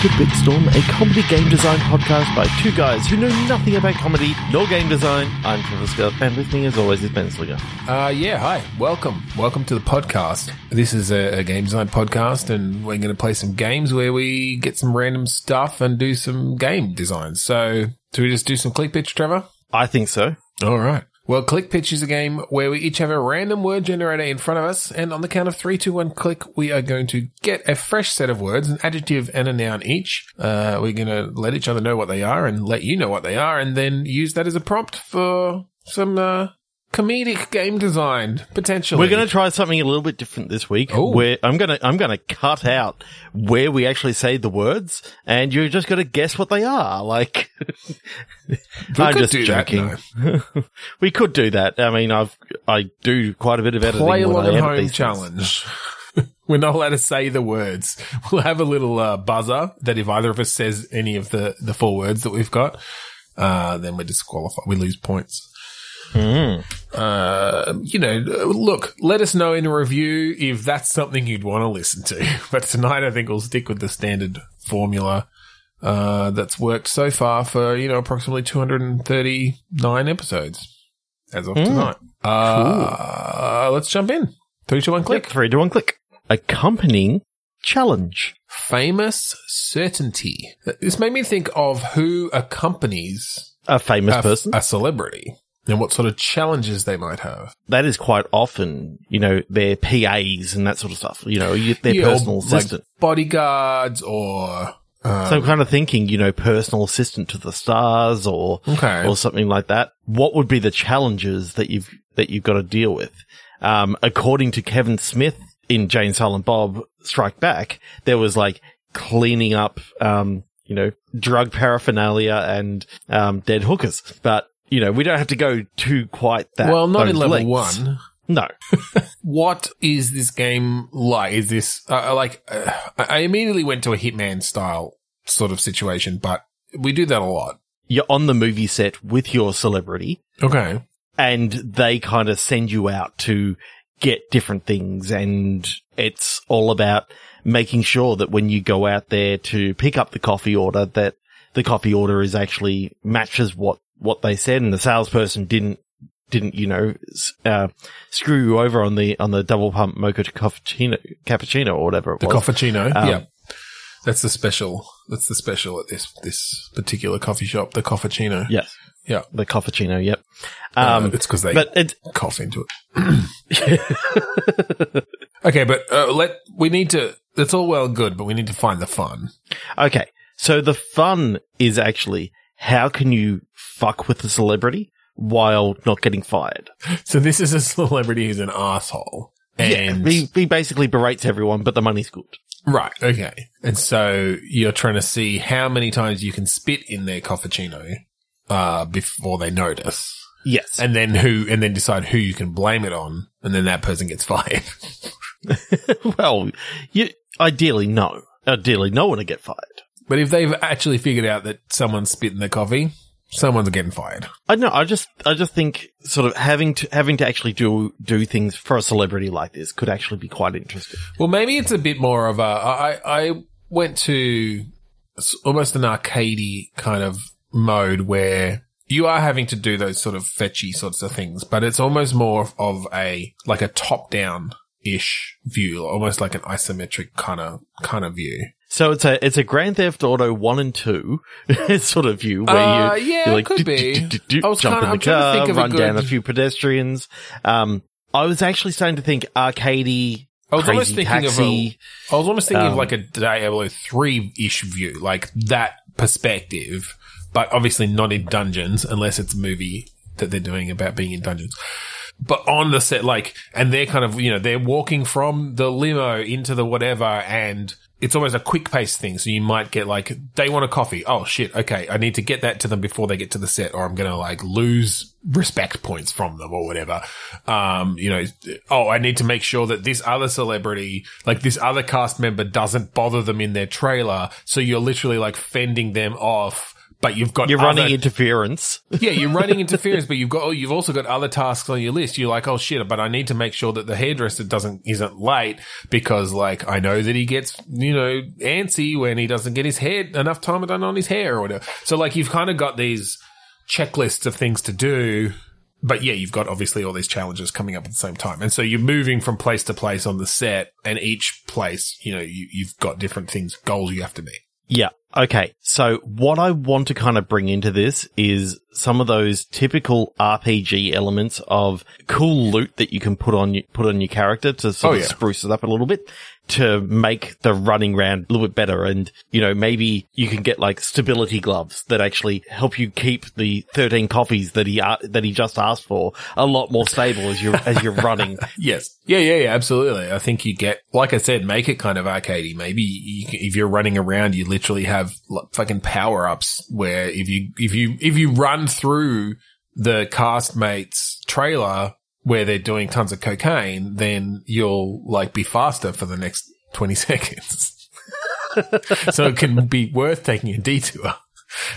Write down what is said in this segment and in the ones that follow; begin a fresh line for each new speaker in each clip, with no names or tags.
to Bitstorm, a comedy game design podcast by two guys who know nothing about comedy nor game design. I'm Trevor Scott, and with me, as always, is Ben Slinger.
Uh, yeah, hi. Welcome. Welcome to the podcast. This is a, a game design podcast, and we're going to play some games where we get some random stuff and do some game design. So, do we just do some click pitch, Trevor?
I think so.
All right. Well, Click Pitch is a game where we each have a random word generator in front of us, and on the count of three, two, one, click, we are going to get a fresh set of words, an adjective and a noun each. Uh, we're going to let each other know what they are and let you know what they are, and then use that as a prompt for some uh, comedic game design potentially.
We're going to try something a little bit different this week.
Ooh.
Where I'm going to I'm going to cut out where we actually say the words, and you're just going to guess what they are. Like, I'm just
do that,
joking. we could do that. I mean, I've I do quite a bit of editing.
play along at home challenge. We're not allowed to say the words. We'll have a little uh, buzzer that if either of us says any of the the four words that we've got, uh, then we're disqualified. We lose points.
Hmm.
Uh, you know, look, let us know in a review if that's something you'd want to listen to. But tonight, I think we'll stick with the standard formula uh, that's worked so far for you know approximately 239 episodes as of tonight. Uh, let's jump in. three two, one, click.
Click three to one click. Accompanying challenge.
Famous certainty. This made me think of who accompanies
A famous
a,
person.
a celebrity and what sort of challenges they might have.
that is quite often, you know, their PAs and that sort of stuff. You know, their
Yeah,
personal
like
assistant.
bodyguards or um,
so I'm kind of thinking, you know, personal assistant to the stars or
Okay.
or something like that. What would be the challenges that you've that you've got to deal with? Um, according to Kevin Smith in Jay and Silent Bob Strike Back, there was like cleaning up, um, you know, drug paraphernalia and um, dead hookers. But you know, we don't have to go to quite that.
well, not in level
lengths.
one.
No.
What is this game like? Is this uh, like uh, I immediately went to a Hitman style sort of situation, but we do that a lot.
You're on the movie set with your celebrity.
Okay.
and they kind of send you out to get different things and it's all about making sure that when you go out there to pick up the coffee order that the coffee order is actually matches what what they said and the salesperson didn't didn't you know uh, screw you over on the on the double pump mocha cappuccino cappuccino or whatever it
The
was
Cofficino.
Um,
yeah. That's the special. That's the special at this this particular coffee shop. The cappuccino
yes
Yeah.
the cappuccino yep
Um,
um
it's because they
but it
cough into it. okay, but uh, let we need to. That's all well and good, but we need to find the fun.
Okay. So the fun is actually how can you fuck with the celebrity while not getting fired?
So this is a celebrity who's an asshole, and
he, he basically berates everyone, but the money's good.
right, okay, and so you're trying to see how many times you can spit in their cappuccino uh, before they notice,
Yes.
and then who, and then decide who you can blame it on, and then that person gets fired.
well, you ideally no. Ideally no one to get fired.
But if they've actually figured out that someone's spit in their coffee, someone's getting fired.
I know. I just, I just think sort of having to, having to actually do, do things for a celebrity like this could actually be quite interesting.
Well, maybe it's a bit more of a. I I went to almost an arcadey kind of mode where you are having to do those sort of fetchy sorts of things, but it's almost more of a like a top down ish view, almost like an isometric kind of kind of view.
So it's a it's a Grand Theft Auto one and two sort of view where
Uh,
you
yeah,
like
could
do-
be.
do- do- do-
I was
jump
kinda-
in the
trying to
car,
think of a
run down a few pedestrians. Um, I was actually starting to think arcadey,
I was almost
crazy
thinking
taxi.
of a. I was almost thinking of
Um,
like a Diablo three ish view, like that perspective, but obviously not in dungeons unless it's a movie that they're doing about being in dungeons. But on the set, like, and they're kind of, you know, they're walking from the limo into the whatever, and it's almost a quick pace thing. So you might get like, they want a coffee. Oh shit. Okay. I need to get that to them before they get to the set or I'm going to like lose respect points from them or whatever. Um, you know, oh, I need to make sure that this other celebrity, like this other cast member doesn't bother them in their trailer. So you're literally like fending them off but you've got
You're
other-
running interference.
yeah, you're running interference, but you've got oh, you've also got other tasks on your list. You're like, oh shit, but I need to make sure that the hairdresser doesn't isn't late because like I know that he gets you know antsy when he doesn't get his hair enough time done on his hair or whatever. So like you've kind of got these checklists of things to do. But yeah, you've got obviously all these challenges coming up at the same time. And so you're moving from place to place on the set and each place, you know, you, you've got different things, goals you have to meet.
Yeah. Okay. So what I want to kind of bring into this is some of those typical RPG elements of cool loot that you can put on put on your character to sort
Oh,
of
yeah.
spruce it up a little bit to make the running round a little bit better. And, you know, maybe you can get like stability gloves that actually help you keep the 13 coffees that he, uh, that he just asked for a lot more stable as you're, as you're running.
Yes. Yeah, yeah, yeah, absolutely. I think you get, like I said, make it kind of arcadey. Maybe you, if you're running around, you literally have like, fucking power ups where if you, if you, if you run through the castmates trailer where they're doing tons of cocaine, then you'll like be faster for the next 20 seconds. so it can be worth taking a detour.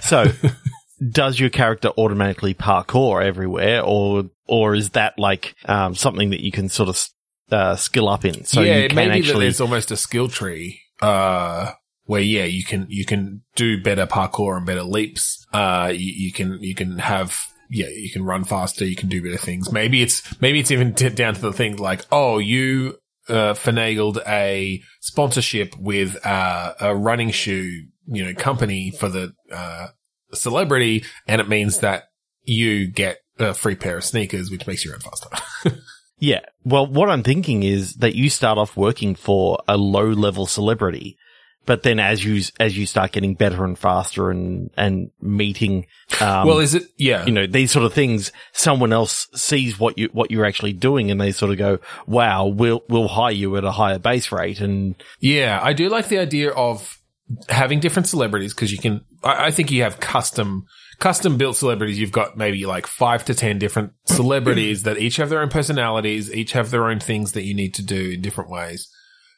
So, does your character automatically parkour everywhere, or or is that like um, something that you can sort of uh, skill up in? So
yeah,
you can
may be that
actually.
there's almost a skill tree, uh, where yeah, you can you can do better parkour and better leaps. Uh, you, you can you can have yeah, you can run faster, you can do better things. Maybe it's maybe it's even t- down to the thing like oh, you uh, finagled a sponsorship with uh, a running shoe you know company for the uh, celebrity, and it means that you get a free pair of sneakers, which makes you run faster.
Yeah. Well, what I'm thinking is that you start off working for a low level celebrity, but then as you as you start getting better and faster and and meeting, um,
well, is it yeah?
you know these sort of things, someone else sees what you what you're actually doing, and they sort of go, "Wow, we'll we'll hire you at a higher base rate." And
Yeah, I do like the idea of having different celebrities because you can. I, I think you have custom custom built celebrities. You've got maybe like five to ten different celebrities that each have their own personalities, each have their own things that you need to do in different ways.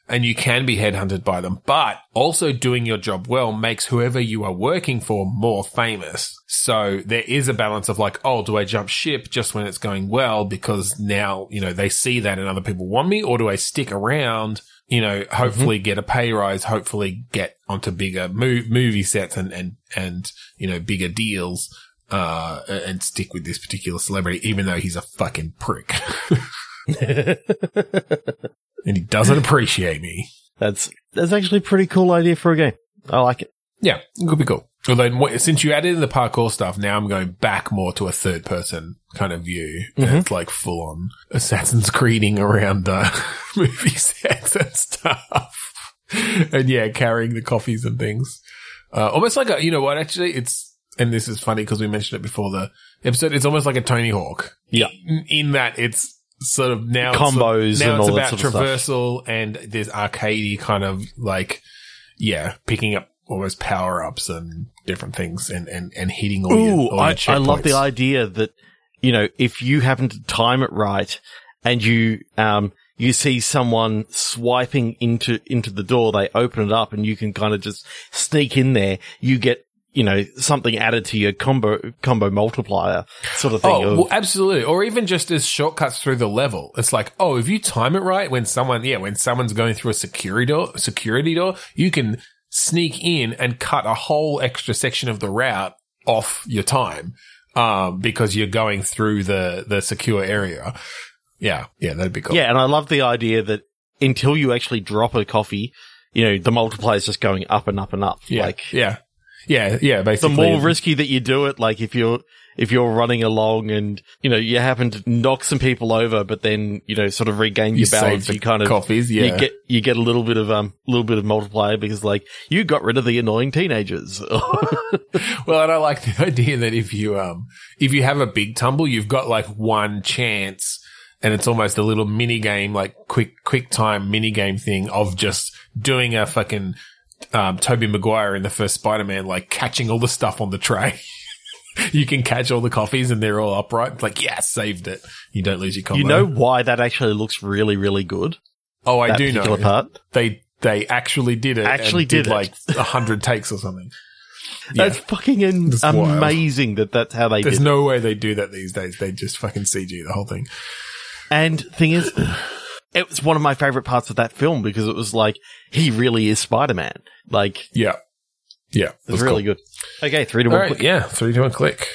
And you can be headhunted by them, but also doing your job well makes whoever you are working for more famous. So there is a balance of like, oh, do I jump ship just when it's going well because now, you know, they see that and other people want me or do I stick around you know, hopefully get a pay rise, hopefully get onto bigger mov- movie sets and, and, and, you know, bigger deals, uh, and stick with this particular celebrity, even though he's a fucking prick. and he doesn't appreciate me.
that's that's actually a pretty cool idea for a game. I like it.
Yeah, it could be cool. Although, since you added in the parkour stuff, now I'm going back more to a third person kind of view. And It's like full on Assassin's Creeding around uh, movie sets and stuff. and yeah, carrying the coffees and things. Uh, almost like a, you know what, actually, it's, and this is funny because we mentioned it before the episode, it's almost like a Tony Hawk.
Yeah.
In, in that it's sort of now it's
Combos
now
and
it's
all that
about
sort of stuff.
traversal and there's arcadey kind of like, yeah, picking up almost power ups and different things and, and, and hitting all your,
Ooh,
all
I,
your
I love the idea that, you know, if you happen to time it right and you, um, you see someone swiping into, into the door, they open it up and you can kind of just sneak in there. You get, you know, something added to your combo, combo multiplier sort of thing.
Oh,
of,
well, absolutely. Or even just as shortcuts through the level. It's like, oh, if you time it right, when someone, yeah, when someone's going through a security door, security door, you can sneak in and cut a whole extra section of the route off your time, um, because you're going through the, the secure area. Yeah. Yeah. That'd be cool.
yeah. And I love the idea that until you actually drop a coffee, you know, the multiplier is just going up and up and up.
Yeah.
Like,
yeah. Yeah. Yeah. Basically.
The more risky that you do it, like if you're if you're running along and you know you happen to knock some people over, but then you know sort of regain
you
your balance, you kind of
coffees. Yeah.
you get you get a little bit of um little bit of multiplier because like you got rid of the annoying teenagers.
Well, and I like the idea that if you um if you have a big tumble, you've got like one chance, and it's almost a little mini game, like quick quick time mini game thing of just doing a fucking um, Tobey Maguire in the first Spider Man, like catching all the stuff on the tray. you can catch all the coffees and they're all upright. It's like, yeah, saved it. You don't lose your combo.
you know why that actually looks really really good.
oh, I
that
do
particular
know.
part.
They they actually did it.
Actually
and
did it.
like a hundred takes or something.
That's fucking in-
That's wild.
amazing that that's how they
There's
did. it.
no way they do that these days. They just fucking CG the whole thing.
And thing is, it was one of my favorite parts of that film because it was like he really is Spider Man. Like
Yeah. Yeah.
it was really good. Okay, three to
All
one.
right.
quick.
Yeah. one. click.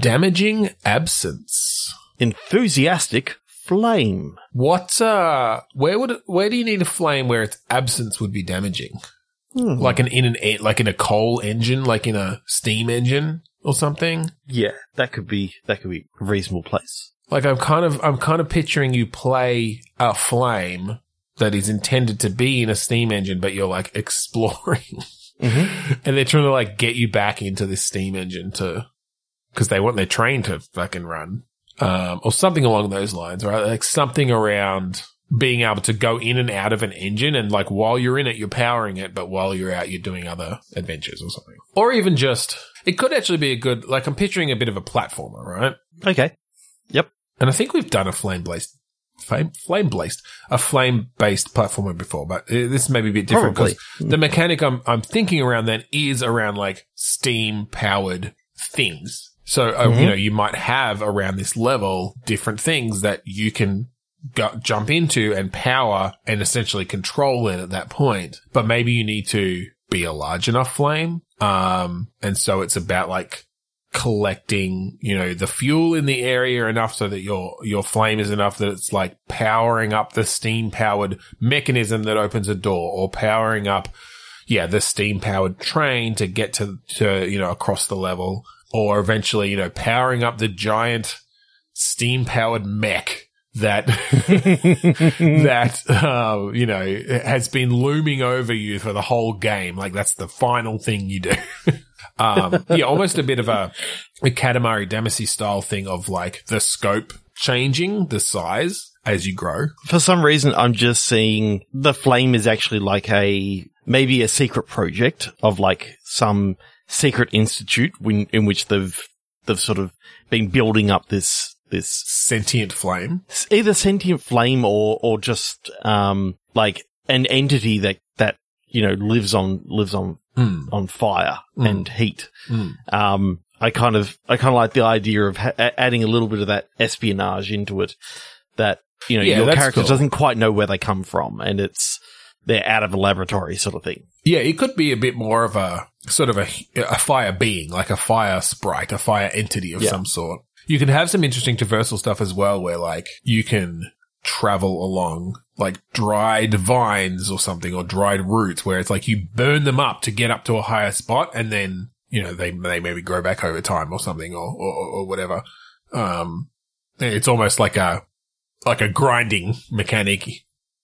Damaging absence.
Enthusiastic flame.
What, uh, where would, where do you need a flame where its absence would be damaging?
Hmm.
Like an, in an, en- like in a coal engine, like in a steam engine or something?
Yeah, that could be that could be a reasonable place.
Like I'm kind of, I'm kind of picturing you play a flame that is intended to be in a steam engine, but you're like exploring
Mm-hmm.
and they're trying to like get you back into this steam engine to, cause they want their train to fucking run. Um, or something along those lines, right? Like something around being able to go in and out of an engine and like while you're in it, you're powering it, but while you're out, you're doing other adventures or something. Or even just, it could actually be a good, like I'm picturing a bit of a platformer, right?
Okay.
And I think we've done a flame based, flame, flame based, a flame based platformer before, but uh, this may be a bit different because the mechanic I'm, I'm thinking around then is around like steam powered things. So, uh,
Mhm.
you know, you might have around this level different things that you can go, jump into and power and essentially control it at that point. But maybe you need to be a large enough flame. Um, and so it's about like collecting, you know, the fuel in the area enough so that your, your flame is enough that it's like powering up the steam powered mechanism that opens a door or powering up, yeah, the steam powered train to get to, to, you know, across the level or eventually, you know, powering up the giant steam powered mech that that uh, you know has been looming over you for the whole game. Like that's the final thing you do. um, yeah, almost a bit of a, a Katamari Damacy style thing of like the scope changing the size as you grow.
For some reason, I'm just seeing the flame is actually like a maybe a secret project of like some secret institute when, in which they've they've sort of been building up this this
Sentient flame.
either sentient flame or or just um like an entity that that you know lives on lives on
Mm.
on fire
Mm.
and heat.
Mm.
Um, I kind of I kind of like the idea of ha- adding a little bit of that espionage into it. That you know
Yeah,
your character
cool.
doesn't quite know where they come from, and it's they're out of a laboratory sort of thing.
Yeah, it could be a bit more of a sort of a, a fire being, like a fire sprite, a fire entity of
Yeah.
some sort. You can have some interesting traversal stuff as well, where like you can travel along like dried vines or something, or dried roots, where it's like you burn them up to get up to a higher spot, and then you know they they maybe grow back over time or something, or or, or whatever. Um, it's almost like a like a grinding mechanic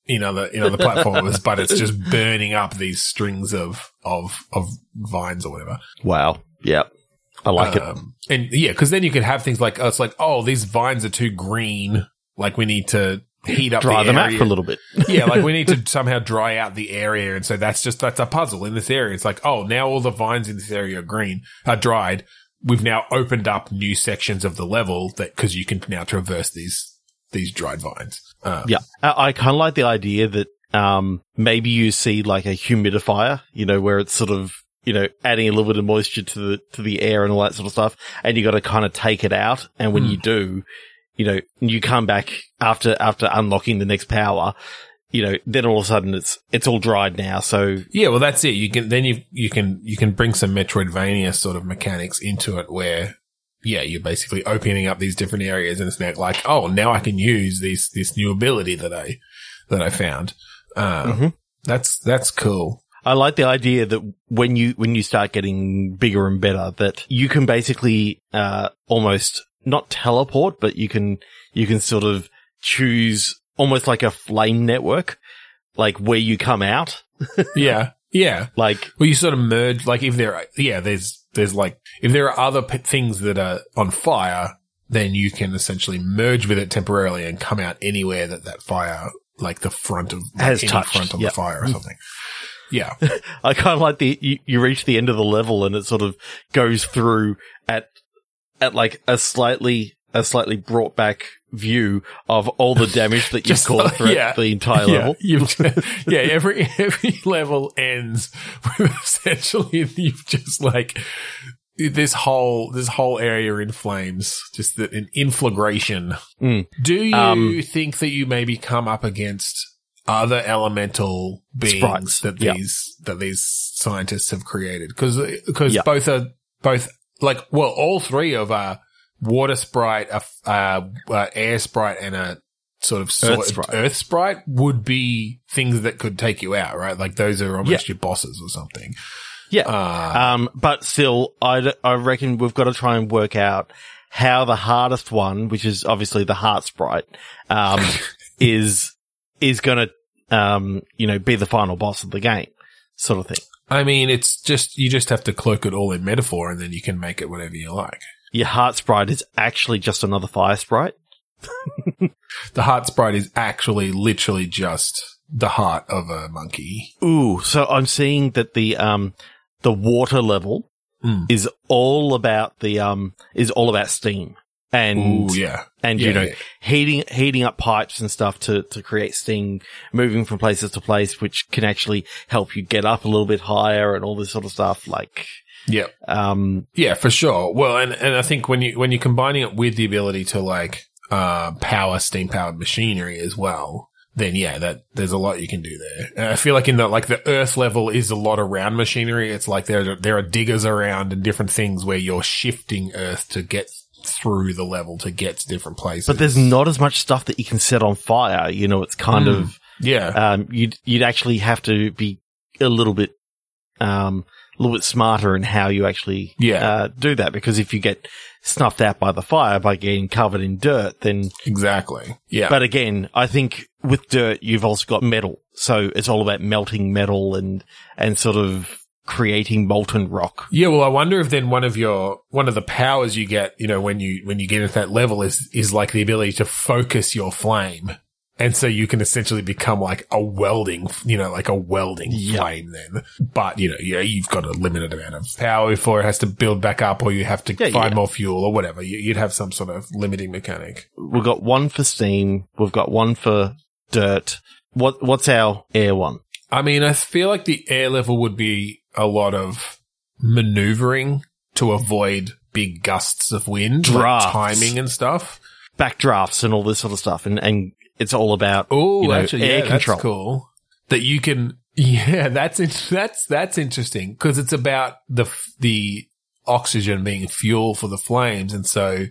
in other in other platformers, but it's just burning up these strings of of of vines or whatever.
Wow. Yeah. I like it.
Um, and yeah, because then you could have things like oh, it's like oh these vines are too green, like we need to heat up
Dry
the
them out
area.
for a little bit.
yeah, like we need to somehow dry out the area, and so that's just that's a puzzle in this area. It's like oh now all the vines in this area are green, are dried. We've now opened up new sections of the level that because you can now traverse these these dried vines. Um,
Yeah. I, I kind of like the idea that, um, maybe you see like a humidifier, you know, where it's sort of, you know, adding a little bit of moisture to the, to the air and all that sort of stuff. And you got to kind of take it out. And when
Hmm.
you do, you know, you come back after, after unlocking the next power, you know, then all of a sudden it's, it's all dried now. So
Yeah, well, that's it. You can then you you can you can bring some Metroidvania sort of mechanics into it, where yeah, you're basically opening up these different areas, and it's now like, oh, now I can use this this new ability that I that I found. Um,
Mhm.
That's that's cool.
I like the idea that when you when you start getting bigger and better, that you can basically uh almost not teleport, but you can you can sort of choose almost like a flame network, like where you come out.
yeah, yeah.
Like
Well, you sort of merge, like if there, are, yeah, there's there's like if there are other p- things that are on fire, then you can essentially merge with it temporarily and come out anywhere that that fire, like the front of like
Has touched,
front of
yep.
the fire or mm. something. Yeah.
I kind of like the you, you reach the end of the level and it sort of goes through at at like a slightly a slightly brought back view of all the damage that you've caused throughout
yeah.
the entire
Yeah,
level.
you've, yeah, every every level ends with essentially you've just like this whole this whole area in flames, just the, an inflagration.
Mm.
Do you
Um,
think that you maybe come up against other elemental beings
Sprites,
that
yeah.
these that these scientists have created? Because because
Yeah.
both are both like well, all three of a water sprite, a f- uh, uh, air sprite, and a sort of sort
Earth sprite.
Earth sprite would be things that could take you out, right? Like those are almost your bosses or something.
Yeah.
Uh,
Um, but still, I, I reckon we've got to try and work out how the hardest one, which is obviously the heart sprite, um, is, is going to, um, you know, be the final boss of the game sort of thing.
I mean, it's just you just have to cloak it all in metaphor, and then you can make it whatever you like.
Your heart sprite is actually just another fire sprite.
The heart sprite is actually literally just the heart of a monkey.
Ooh, so I'm seeing that the, um, the water level
Mm.
is all about the, um, is all about steam. And,
Ooh, yeah.
and
Yeah,
you know
yeah.
heating heating up pipes and stuff to to create steam moving from places to place which can actually help you get up a little bit higher and all this sort of stuff like
Yeah.
um
Yeah, for sure. Well, and, and I think when you, when you're combining it with the ability to like, uh, power steam powered machinery as well, then yeah, that there's a lot you can do there. And I feel like in the, like the earth level is a lot around machinery. It's like there, there are diggers around and different things where you're shifting earth to get through the level to get to different places.
but there's not as much stuff that you can set on fire you know it's kind
Mm.
of
yeah.
um you'd you'd actually have to be a little bit um a little bit smarter in how you actually
Yeah.
uh, do that because if you get snuffed out by the fire by getting covered in dirt then
exactly. Yeah.
But again, I think with dirt, you've also got metal. So it's all about melting metal and, and sort of creating molten rock.
Yeah, well, I wonder if then one of your one of the powers you get, you know, when you when you get into that level is is like the ability to focus your flame, and so you can essentially become like a welding, you know, like a welding
Yeah.
flame. Then, but you know, yeah, you've got a limited amount of power before it has to build back up, or you have to
Yeah,
find
yeah.
more fuel or whatever. You, you'd have some sort of limiting mechanic.
We've got one for steam. We've got one for dirt. What, what's our air one?
I mean, I feel like the air level would be a lot of maneuvering to avoid big gusts of wind, like
Drafts.
timing and stuff.
Backdrafts and all this sort of stuff. And, and it's all about,
Oh,
you know,
actually,
air
yeah,
control.
that's cool. That you can, yeah, that's in, that's that's interesting because it's about the f- the oxygen being fuel for the flames, and so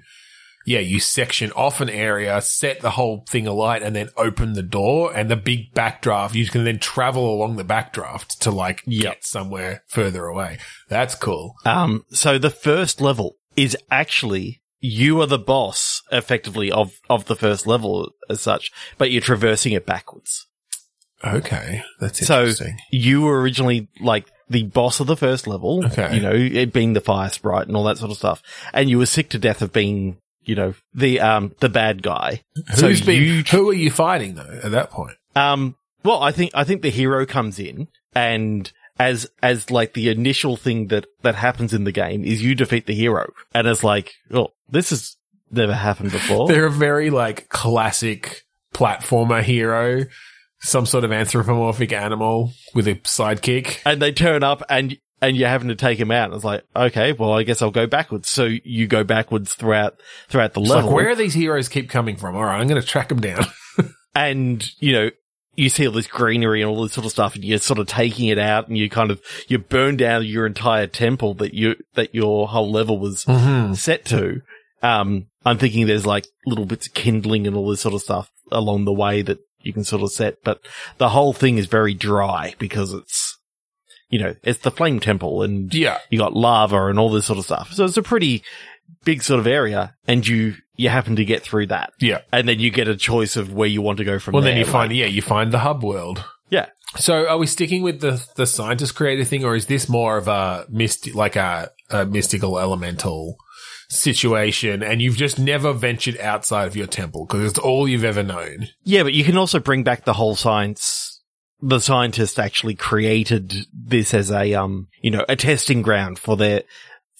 yeah, you section off an area, set the whole thing alight, and then open the door, and the big backdraft. You can then travel along the backdraft to like
Yep.
get somewhere further away. That's cool.
Um, so the first level is actually you are the boss effectively of, of the first level as such, but you're traversing it backwards.
Okay, that's interesting.
So you were originally like the boss of the first level,
Okay.
you know, it being the fire sprite and all that sort of stuff. And you were sick to death of being, you know, the, um, the bad guy.
Who's
so
been?
you,
who are you fighting though? At that point,
um, well, I think, I think the hero comes in and as, as like the initial thing that, that happens in the game is you defeat the hero. And it's like, oh, this has never happened before.
They're a very like classic platformer hero, some sort of anthropomorphic animal with a sidekick.
and they turn up and and you're having to take him out. It's like, okay, well, I guess I'll go backwards. So you go backwards throughout throughout the
It's
level,
like, where are these heroes keep coming from? All right, I'm going to track them down.
and you know you see all this greenery and all this sort of stuff, and you're sort of taking it out, and you kind of you burn down your entire temple that you that your whole level was
mm-hmm.
set to. Um, I'm thinking there's like little bits of kindling and all this sort of stuff along the way that you can sort of set, but the whole thing is very dry because it's, you know, it's the flame temple and
Yeah.
you got lava and all this sort of stuff. So it's a pretty big sort of area and you, you happen to get through that.
Yeah.
And then you get a choice of where you want to go from
Well,
there.
then you find,
Like,
yeah, you find the hub world.
yeah.
So are we sticking with the, the scientist creator thing or is this more of a myst, like a, a mystical elemental situation and you've just never ventured outside of your temple because it's all you've ever known?
Yeah, but you can also bring back the whole science. The scientists actually created this as a, um, you know, a testing ground for their,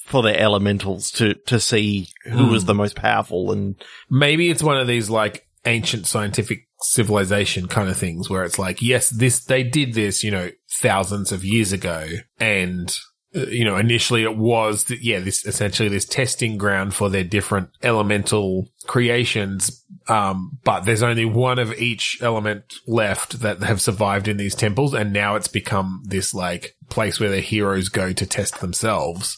for their elementals to to see who was the most powerful and
Maybe it's one of these like ancient scientific civilization kind of things where it's like, yes, this, they did this, you know, thousands of years ago. And, uh, you know, initially it was, th- yeah, this essentially this testing ground for their different elemental creations. Um, but there's only one of each element left that have survived in these temples. And now it's become this like place where the heroes go to test themselves.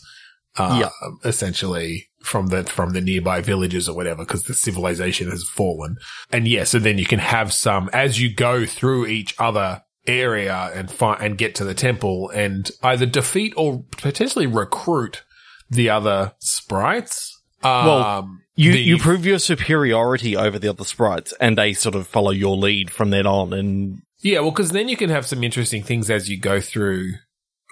Uh,
Yeah.
essentially from the, from the nearby villages or whatever, because the civilization has fallen. And yeah, so then you can have some as you go through each other area and find and get to the temple and either defeat or potentially recruit the other sprites.
Well,
Um,
you
the-
you prove your superiority over the other sprites and they sort of follow your lead from then on and
Yeah, well, because then you can have some interesting things as you go through,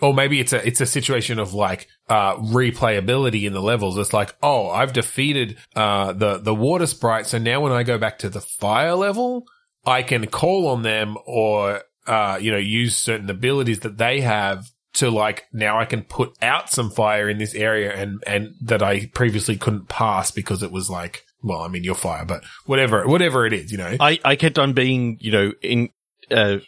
or maybe it's a it's a situation of like uh replayability in the levels. It's like, oh, I've defeated uh the the water sprite, so now when I go back to the fire level, I can call on them or uh you know use certain abilities that they have to like now I can put out some fire in this area and and that I previously couldn't pass because it was like. Well, I mean, your fire, but whatever, whatever it is, you know.
I, I kept on being, you know, in, uh,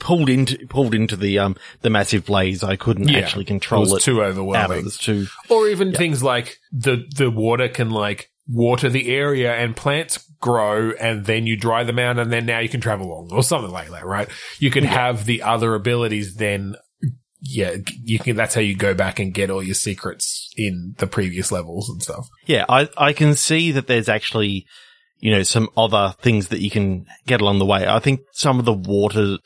pulled into, pulled into the, um, the massive blaze. I couldn't
Yeah.
actually
it
control
was
it.
too overwhelming.
It was too,
Or even things like the the water can like water the area and plants grow and then you dry them out and then now you can travel along or something like that, right? You can have the other abilities then yeah, you can that's how you go back and get all your secrets in the previous levels and stuff.
yeah, I, I can see that there's actually, you know, some other things that you can get along the way. I think some of the water,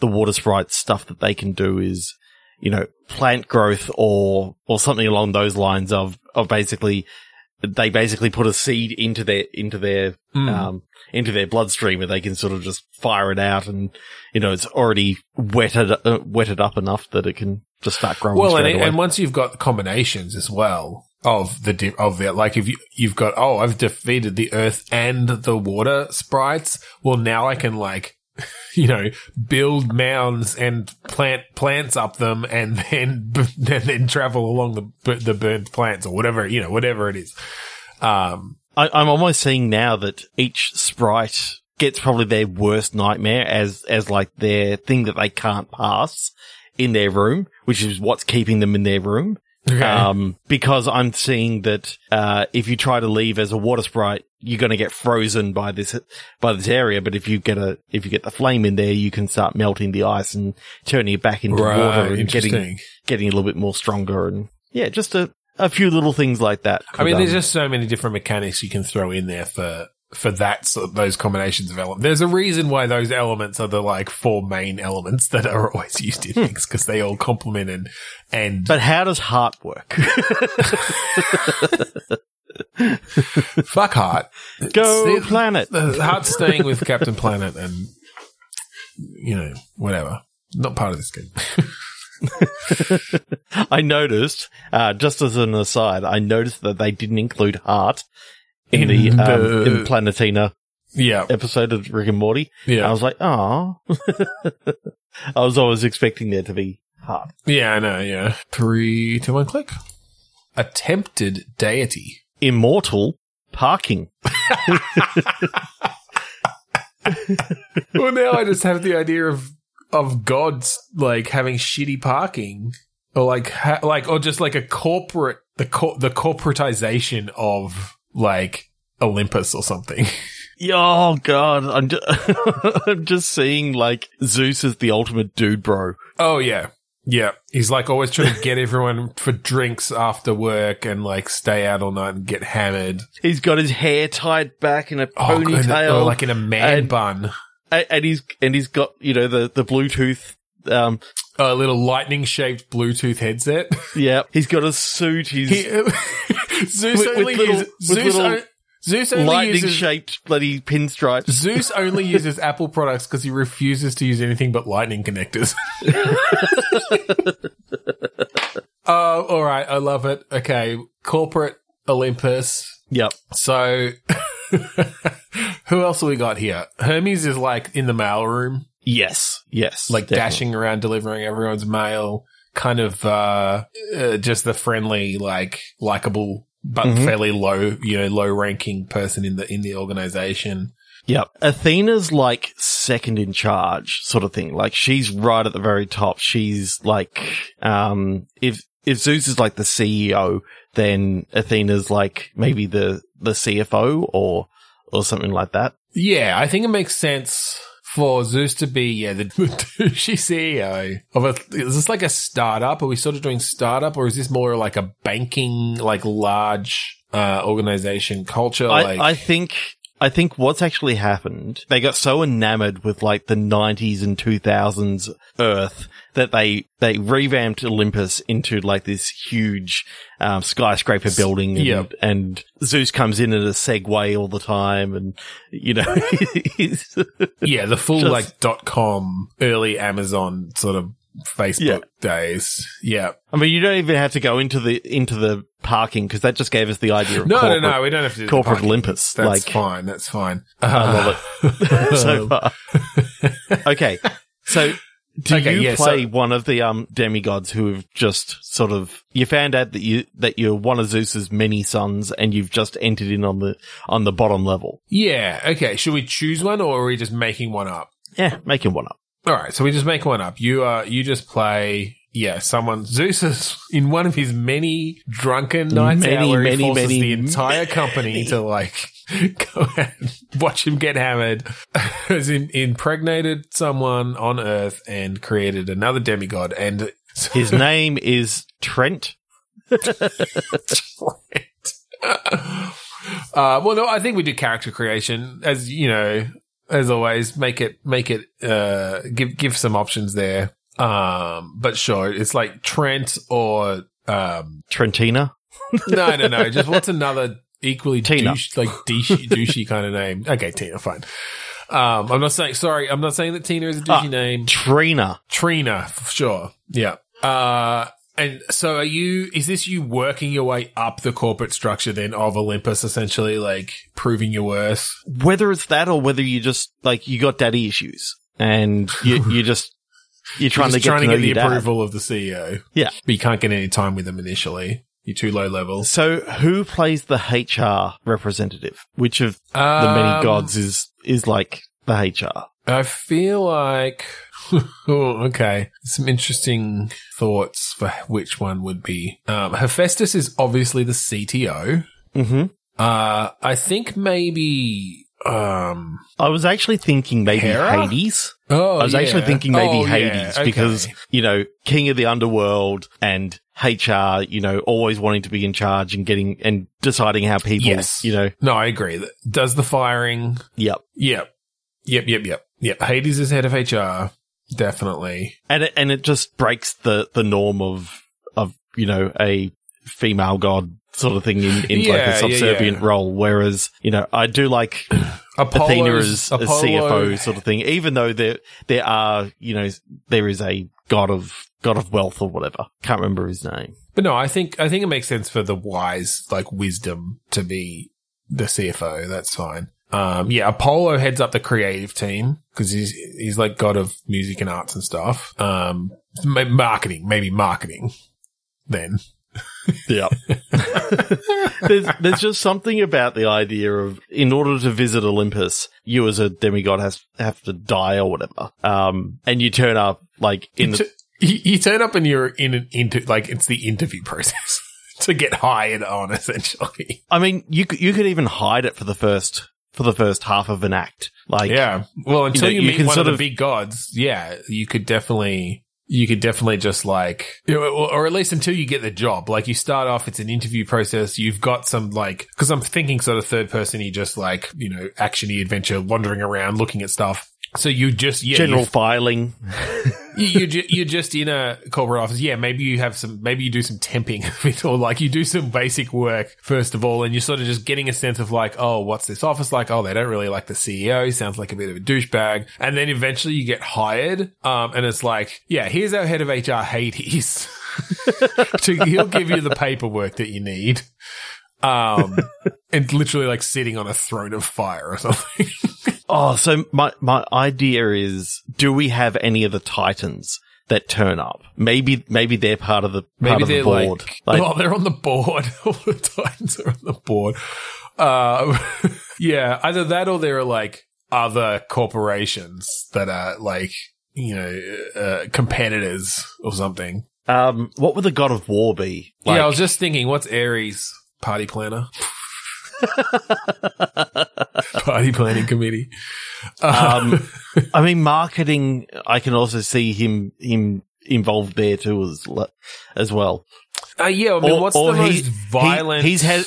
the water sprite stuff that they can do is, you know, plant growth or, or something along those lines of, of basically, they basically put a seed into their, into their,
Mm.
um, into their bloodstream and they can sort of just fire it out and, you know, it's already wetted, uh, wetted up enough that it can just start growing
Well, and, and once you've got combinations as well of the di- of the like if you you've got oh I've defeated the earth and the water sprites, well now I can like you know build mounds and plant plants up them and then and then travel along the the burnt plants or whatever you know whatever it is. Um,
I, I'm almost seeing now that each sprite gets probably their worst nightmare as, as like their thing that they can't pass in their room, which is what's keeping them in their room.
Okay.
Um, because I'm seeing that, uh, if you try to leave as a water sprite, you're going to get frozen by this, by this area. But if you get a, if you get the flame in there, you can start melting the ice and turning it back into
right,
water and getting, getting a little bit more stronger. And yeah, just a, a few little things like that.
I mean, there's
um,
just so many different mechanics you can throw in there for for that sort of, those combinations of elements. There's a reason why those elements are the like four main elements that are always used in things because they all complement and and
but how does heart work?
fuck heart.
Go
It's-
planet.
The heart's staying with Captain Planet and you know whatever. Not part of this game.
I noticed, uh, just as an aside, I noticed that they didn't include heart in, the,
In
um,
the-
in Planetina
yeah,
episode of Rick and Morty.
yeah,
I was like, ah. I was always expecting there to be heart.
yeah. I know. Yeah, three, two, one, click. Attempted deity.
Immortal parking.
well, now I just have the idea of of gods like having shitty parking, or like ha- like or just like a corporate the cor- the corporatization of like Olympus or something.
Oh god, I'm just, I'm just seeing like Zeus is the ultimate dude bro.
oh yeah. Yeah, he's like always trying to get everyone for drinks after work and like stay out all night and get hammered.
He's got his hair tied back in a
Oh,
ponytail.
or like in a man
and-
bun.
and, and he's and he's got you know the the Bluetooth. Um,
A little lightning shaped Bluetooth headset.
yeah, he's got a suit. He's
He, Zeus
With- with
only
little-
uses
with
Zeus,
little
o- Zeus only
lightning
uses
shaped bloody pinstripes.
Zeus only uses Apple products because he refuses to use anything but lightning connectors. Oh, all right. I love it. Okay. Corporate Olympus.
Yep.
So, who else have we got here? Hermes is like in the mail room,
Yes. Yes.
like
definitely.
dashing around delivering everyone's mail. kind of uh, uh just the friendly, like likable but
Mhm.
fairly low, you know, low ranking person in the in the organization.
Yep. Athena's like second in charge sort of thing. Like she's right at the very top. She's like, um, if, if Zeus is like the CEO, then Athena's like maybe the, the CFO or, or something like that.
Yeah, I think it makes sense for Zeus to be yeah the douchey CEO of a. Is this like a startup? Are we sort of doing startup, or is this more like a banking, like large uh organization culture? like,
I, I think, I think what's actually happened, they got so enamored with like the 90s and 2000s Earth that they, they revamped Olympus into like this huge, um, skyscraper building and,
Yep.
and Zeus comes in at a Segway all the time and, you know,
yeah, the full
just-
like dot com early Amazon sort of Facebook days. Yeah.
I mean, you don't even have to go into the, into the parking because that just gave us the idea of
No,
corporate,
no, no. We don't have to do
corporate. Olympus.
That's
like,
fine. That's fine.
I love
it.
so far. okay. So do
Okay,
you
yeah,
play
so-
one of the um demigods who have just sort of you found out that you that you're one of Zeus's many sons and you've just entered in on the on the bottom level?
yeah. Okay. Should we choose one or are we just making one up?
Yeah, making one up.
All right, so we just make one up. You uh, you just play. Yeah, someone Zeus is in one of his many drunken nights
Many,
out where
many,
he forces
many,
the entire company to like go and watch him get hammered. Has im- impregnated someone on Earth and created another demigod, and
His name is Trent.
uh, well, no, I think we do character creation as you know, as always. Make it, make it, uh, give give some options there. Um, but sure, it's like Trent or um,
Trentina.
no, no, no. Just what's another equally
Tina.
douche, like douchey, douchey kind of name? Okay, Tina, fine. Um, I'm not saying sorry. I'm not saying that Tina is a douchey
Ah.
name.
Trina.
Trina, sure. Yeah. Uh, and so are you, is this you working your way up the corporate structure then of Olympus, essentially like proving your worth?
Whether it's that or whether you just like you got daddy issues and you you just you're trying
You're
to get
trying
to
to get the
your dad.
approval of the CEO.
Yeah.
But you can't get any time with them initially. You're too low level.
So who plays the HR representative? Which of the
Um,
many gods is is like the HR?
I feel like, oh, okay, some interesting thoughts for which one would be. Um, Hephaestus is obviously the CTO.
Mm-hmm.
Uh, I think maybe, um,
I was actually thinking maybe
Hera?
Hades.
oh,
I was actually thinking maybe
Oh, yeah,
Hades
okay.
because, you know, king of the underworld and HR, you know, always wanting to be in charge and getting and deciding how people,
Yes.
you know,
No, I agree. Does the firing.
yep.
Yep. Yep, yep, yep. Yep. Hades is head of HR. Definitely.
And it, and it just breaks the, the norm of, of, you know, a female god sort of thing in, in like a subservient
yeah.
role. Whereas, you know, I do like
Apollo's,
Athena as a
Apollo-
CFO sort of thing, even though there, there are, you know, there is a god of, god of wealth or whatever. Can't remember his name.
But no, I think, I think it makes sense for the wise, like wisdom to be the CFO. That's fine. Um, yeah, Apollo heads up the creative team because he's, he's like god of music and arts and stuff. Um, marketing, maybe marketing then.
Yeah. there's, there's just something about the idea of, in order to visit Olympus, you as a demigod has, have to die or whatever. Um, and you turn up, like, in
you,
the,
t- you, you turn up and you're in an inter, like it's the interview process to get hired on essentially.
I mean, you could, you could even hide it for the first, for the first half of an act. Like,
Yeah. Well, until
know,
you,
you
meet one of
of-
the big gods, yeah, you could definitely, you could definitely just like, or, at least until you get the job. Like you start off, it's an interview process. You've got some like, cause I'm thinking sort of third person, you just like, you know, actiony adventure, wandering around, looking at stuff. So you just, yeah,
general filing.
you, you're, you're just in a corporate office. Yeah, maybe you have some, maybe you do some temping of it, or like you do some basic work first of all, and you're sort of just getting a sense of like, oh, what's this office like? Oh, they don't really like the CEO. He sounds like a bit of a douchebag. And then eventually you get hired, um, and it's like, yeah, here's our head of HR, Hades. to, he'll give you the paperwork that you need. Um, and literally like sitting on a throne of fire or something.
Oh, so my, my idea is, do we have any of the titans that turn up. Maybe maybe they're part of the part
Maybe
of the
they're
board.
like, oh, they're on the board. All the Titans are on the board. Uh, yeah, either that or there are like other corporations that are like, you know, uh, competitors or something.
um, what would the God of War be? Like,
yeah, I was just thinking, what's Ares party planner? party planning committee.
um, I mean, marketing. I can also see him him involved there too as as well.
Uh, yeah, I mean,
Or-
what's
or
the
he-
most violent?
He, he's head.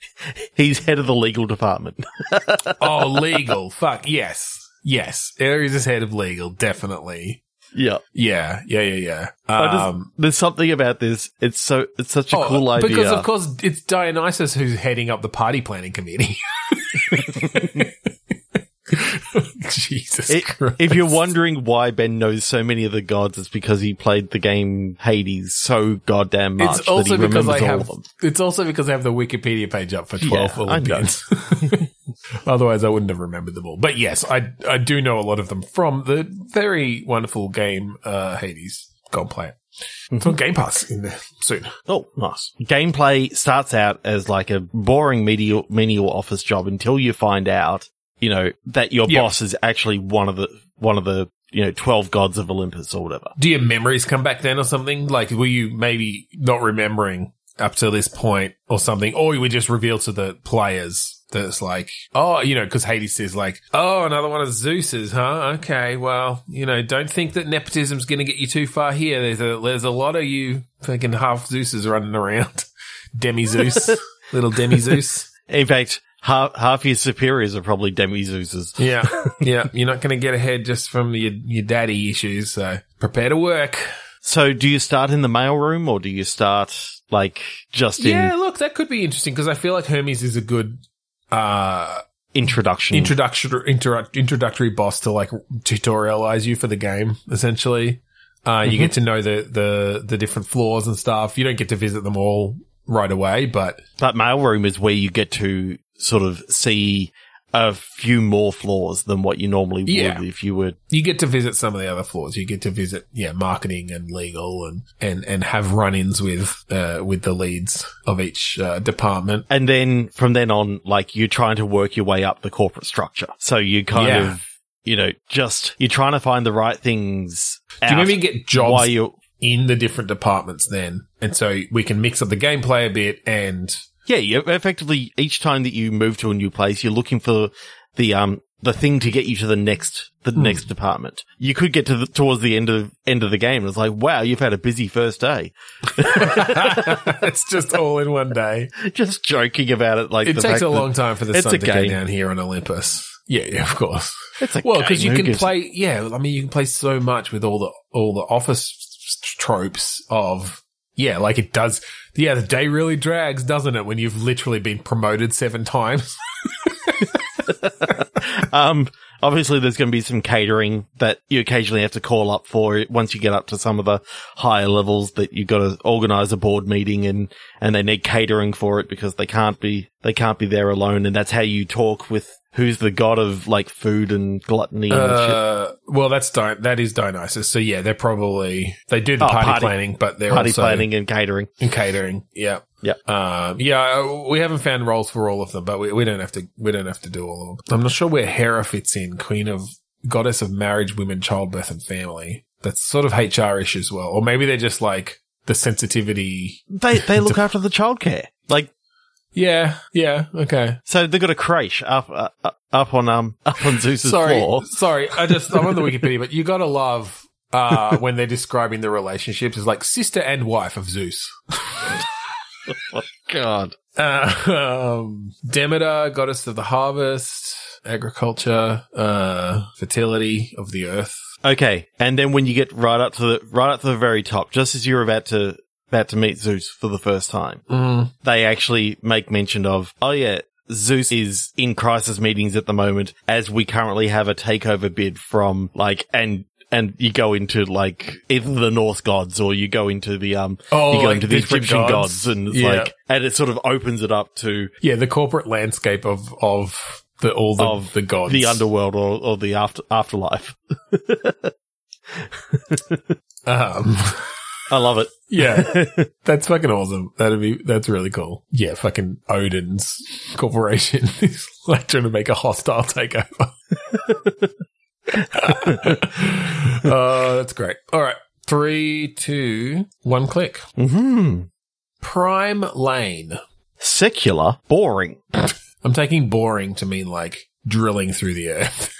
he's head of the legal department.
oh, legal. Fuck, yes. Yes. Ares is head of legal, definitely.
Yeah.
Yeah, yeah, yeah, yeah.
I just-
Um,
There's something about this. It's so it's such a
oh,
cool idea.
Because, of course, it's Dionysus who's heading up the party planning committee. Jesus
It-
Christ.
if you're wondering why Ben knows so many of the gods, it's because he played the game Hades so goddamn much
It's also
that he
because
remembers
I
all
have.
of them.
It's also because I have the Wikipedia page up for twelve
Yeah,
Olympians. Otherwise, I wouldn't have remembered them all. But yes, I I do know a lot of them from the very wonderful game uh, Hades. Go and play it. It's
Mm-hmm.
on Game Pass in there soon.
Oh, nice. Gameplay starts out as like a boring menial, menial office job until you find out, you know, that your
Yeah.
boss is actually one of the, one of the, you know, 12 gods of Olympus or whatever.
Do your memories come back then or something? Like, were you maybe not remembering up to this point or something? Or you were just revealed to the players that it's like, oh, you know, because Hades says like, oh, another one of Zeus's, huh? Okay, well, you know, don't think that nepotism's going to get you too far here. There's a, there's a lot of you thinking half Zeus's running around. Demi Zeus, little Demi Zeus.
In fact, half, half your superiors are probably demi Zeus's.
Yeah, yeah. You're not going to get ahead just from your, your daddy issues. So prepare to work.
So do you start in the mailroom or do you start like just in
Yeah, look, that could be interesting because I feel like Hermes is a good uh
introduction?
introductory inter- introductory boss to like tutorialize you for the game essentially. Uh you get to know the the the different floors and stuff. You don't get to visit them all right away, but
But mailroom is where you get to sort of see a few more floors than what you normally
Yeah.
would if you were.
you get to visit some of the other floors. You get to visit yeah, marketing and legal and and and have run-ins with uh with the leads of each uh, department.
And then from then on, like you're trying to work your way up the corporate structure. So you kind
Yeah.
of, you know, just you're trying to find the right things.
Do you maybe get jobs
while you?
in the different departments then? And so we can mix up the gameplay a bit and
Yeah, you effectively each time that you move to a new place, you're looking for the um the thing to get you to the next the
Hmm.
next department. You could get to the, towards the end of end of the game. and It's like, wow, you've had a busy first day.
it's just all in one day.
Just joking about it, like
It takes a long time for the
it's
sun
a
to go down here on Olympus. Yeah, yeah, of course.
It's a
Well, because you can play. Yeah, I mean, you can play so much with all the all the office tropes of. Yeah, like it does. Yeah, the day really drags, doesn't it? When you've literally been promoted seven times.
Um, obviously there's going to be some catering that you occasionally have to call up for once you get up to some of the higher levels that you've got to organize a board meeting and, and they need catering for it because they can't be, they can't be there alone. And that's how you talk with who's the god of like food and gluttony and shit.
Uh, well, that's Di- that is Dionysus. So yeah, they're probably they do the
Oh,
party,
party-
planning, but they're
Party
also
planning and catering.
and catering. Yeah.
Yep.
Um, yeah, uh, we haven't found roles for all of them, but we, we don't have to, we don't have to do all of them. I'm not sure where Hera fits in, queen of, goddess of marriage, women, childbirth, and family. That's sort of HR-ish as well. Or maybe they're just like the sensitivity.
They, they look after the childcare. Like,
Yeah, yeah, okay.
so they've got a creche up, uh, uh, up on, um, up on Zeus's
Sorry,
floor.
sorry, I just, I'm on the Wikipedia, but you gotta love, uh, when they're describing the relationships as like sister and wife of Zeus.
God.
Uh, um, Demeter, goddess of the harvest, agriculture, uh, fertility of the earth.
Okay, and then when you get right up to the right up to the very top, just as you're about to about to meet Zeus for the first time,
Mm.
they actually make mention of, oh yeah, Zeus is in crisis meetings at the moment, as we currently have a takeover bid from like and. And you go into like either the Norse gods or you go into the um
Oh,
you go
like
into the Egyptian
gods.
gods, and it's
Yeah.
like and it sort of opens it up to
Yeah, the corporate landscape of, of the, all the,
Of
the gods.
the underworld or, or the after afterlife.
Um,
I love it.
yeah, that's fucking awesome. That'd be, that's really cool. Yeah, fucking Odin's corporation is like trying to make a hostile takeover. uh, that's great. All right. Three, two, one click.
hmm
Prime Lane.
Secular, boring.
I'm taking boring to mean like drilling through the earth.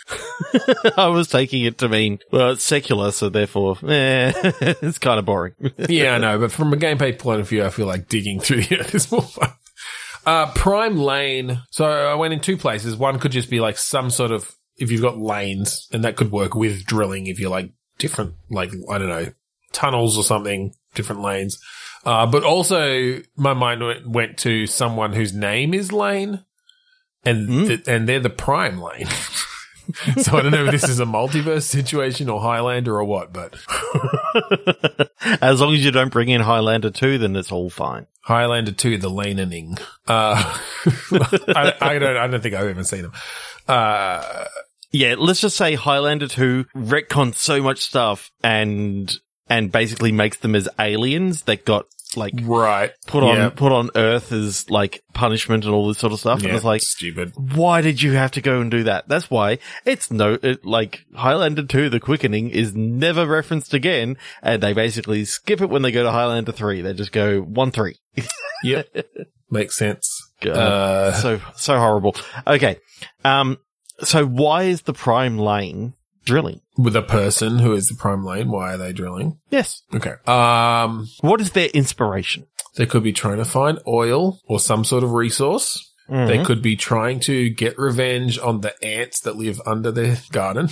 I was taking it to mean, well, it's secular, so therefore, eh, it's kind of boring.
yeah, I know, but from a gameplay point of view, I feel like digging through the earth is more fun. Uh, Prime Lane. So I went in two places. One could just be like some sort of, if you've got lanes, and that could work with drilling if you're like different, like, I don't know, tunnels or something, different lanes. Uh, but also my mind went, went to someone whose name is Lane and,
Hmm.
th- and they're the Prime Lane. so I don't know if this is a multiverse situation or Highlander or what, but
as long as you don't bring in Highlander 2, then it's all fine.
Highlander 2, the Lanening. Uh, I, I don't, I don't think I've even seen them. Uh,
Yeah, let's just say Highlander 2 retcons so much stuff and, and basically makes them as aliens that got like
right.
put on,
Yeah.
put on Earth as like punishment and all this sort of stuff.
Yeah,
and it's like,
stupid.
why did you have to go and do that? That's why it's no, it, like Highlander 2, the quickening is never referenced again. And they basically skip it when they go to Highlander 3. They just go 1 3.
Yep. Makes sense. Uh,
so, so horrible. Okay. Um, so why is the prime lane drilling?
With a person who is the prime lane, why are they drilling?
Yes.
Okay. Um,
What is their inspiration?
they could be trying to find oil or some sort of resource. They could be trying to get revenge on the ants that live under their garden.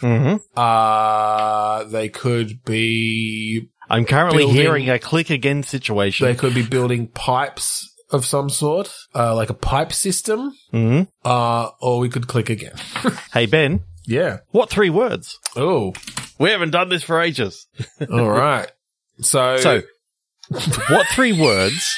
hmm
Uh, they could be
I'm currently
Building-
hearing a click again situation.
They could be building pipes of some sort, uh, like a pipe system,
hmm
uh, or we could click again.
Hey, Ben,
yeah.
what three words?
Oh,
We haven't done this for ages.
all right. So,
So, what three words?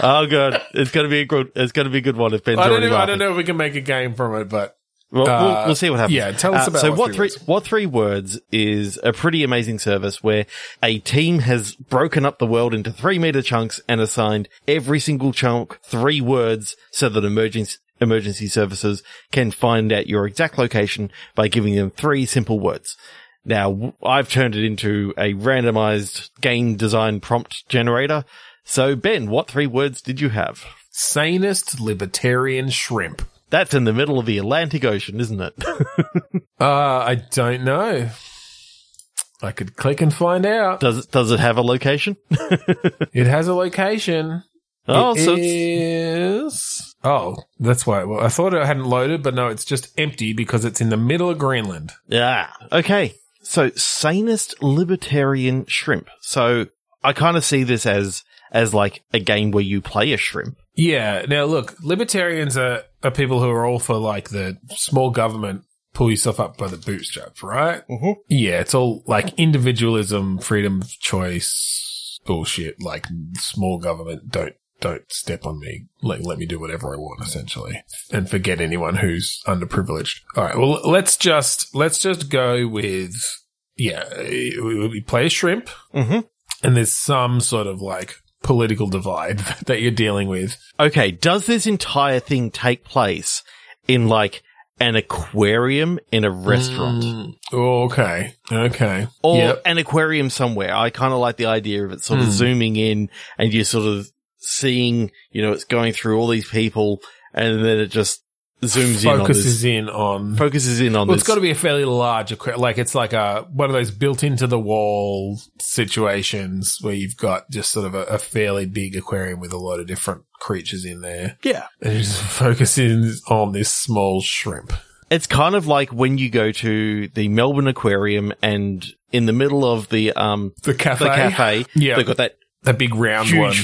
oh god, it's gonna be a good. It's gonna be a good one if Ben's
I don't. I don't know if we can make a game from it, but
Well,
Uh,
we'll, we'll see what happens.
yeah, tell us
Uh,
about
so
what three
what three words is a pretty amazing service where a team has broken up the world into three meter chunks and assigned every single chunk three words so that emergency emergency services can find out your exact location by giving them three simple words. Now, I've turned it into a randomized game design prompt generator. So, Ben, what three words did you have?
sanest libertarian shrimp.
That's in the middle of the Atlantic Ocean, isn't it?
Uh, I don't know. I could click and find out.
does it, does it have a location?
It has a location.
Oh,
It
so it's,
is. Oh, that's why. Well, I thought it hadn't loaded, but no, it's just empty because it's in the middle of Greenland.
yeah. Okay. So sanest libertarian shrimp. So I kind of see this as, as like a game where you play a shrimp.
Yeah. Now, look, libertarians are, are people who are all for like the small government, pull yourself up by the bootstraps, right?
Mhm.
Yeah. It's all like individualism, freedom of choice, bullshit. Like small government, don't. Don't step on me. Let, let me do whatever I want, essentially, and forget anyone who's underprivileged. All right. Well, let's just let's just go with yeah. We, play a shrimp,
Mm-hmm.
and there's some sort of like political divide that you're dealing with.
Okay. Does this entire thing take place in like an aquarium in a restaurant?
Mm, okay. Okay.
or
Yep.
an aquarium somewhere. I kind of like the idea of it sort of
Hmm.
zooming in and you're sort of seeing, you know, it's going through all these people and then it just zooms in on
Focuses in on.
focuses in on
Well,
this.
it's got to be a fairly large aquarium. Like it's like a one of those built into the wall situations where you've got just sort of a, a fairly big aquarium with a lot of different creatures in there,
yeah.
and it just focuses on this small shrimp.
It's kind of like when you go to the Melbourne Aquarium and in the middle of the, um,
The cafe.
the cafe,
Yeah.
they've got that
The big round
huge
one.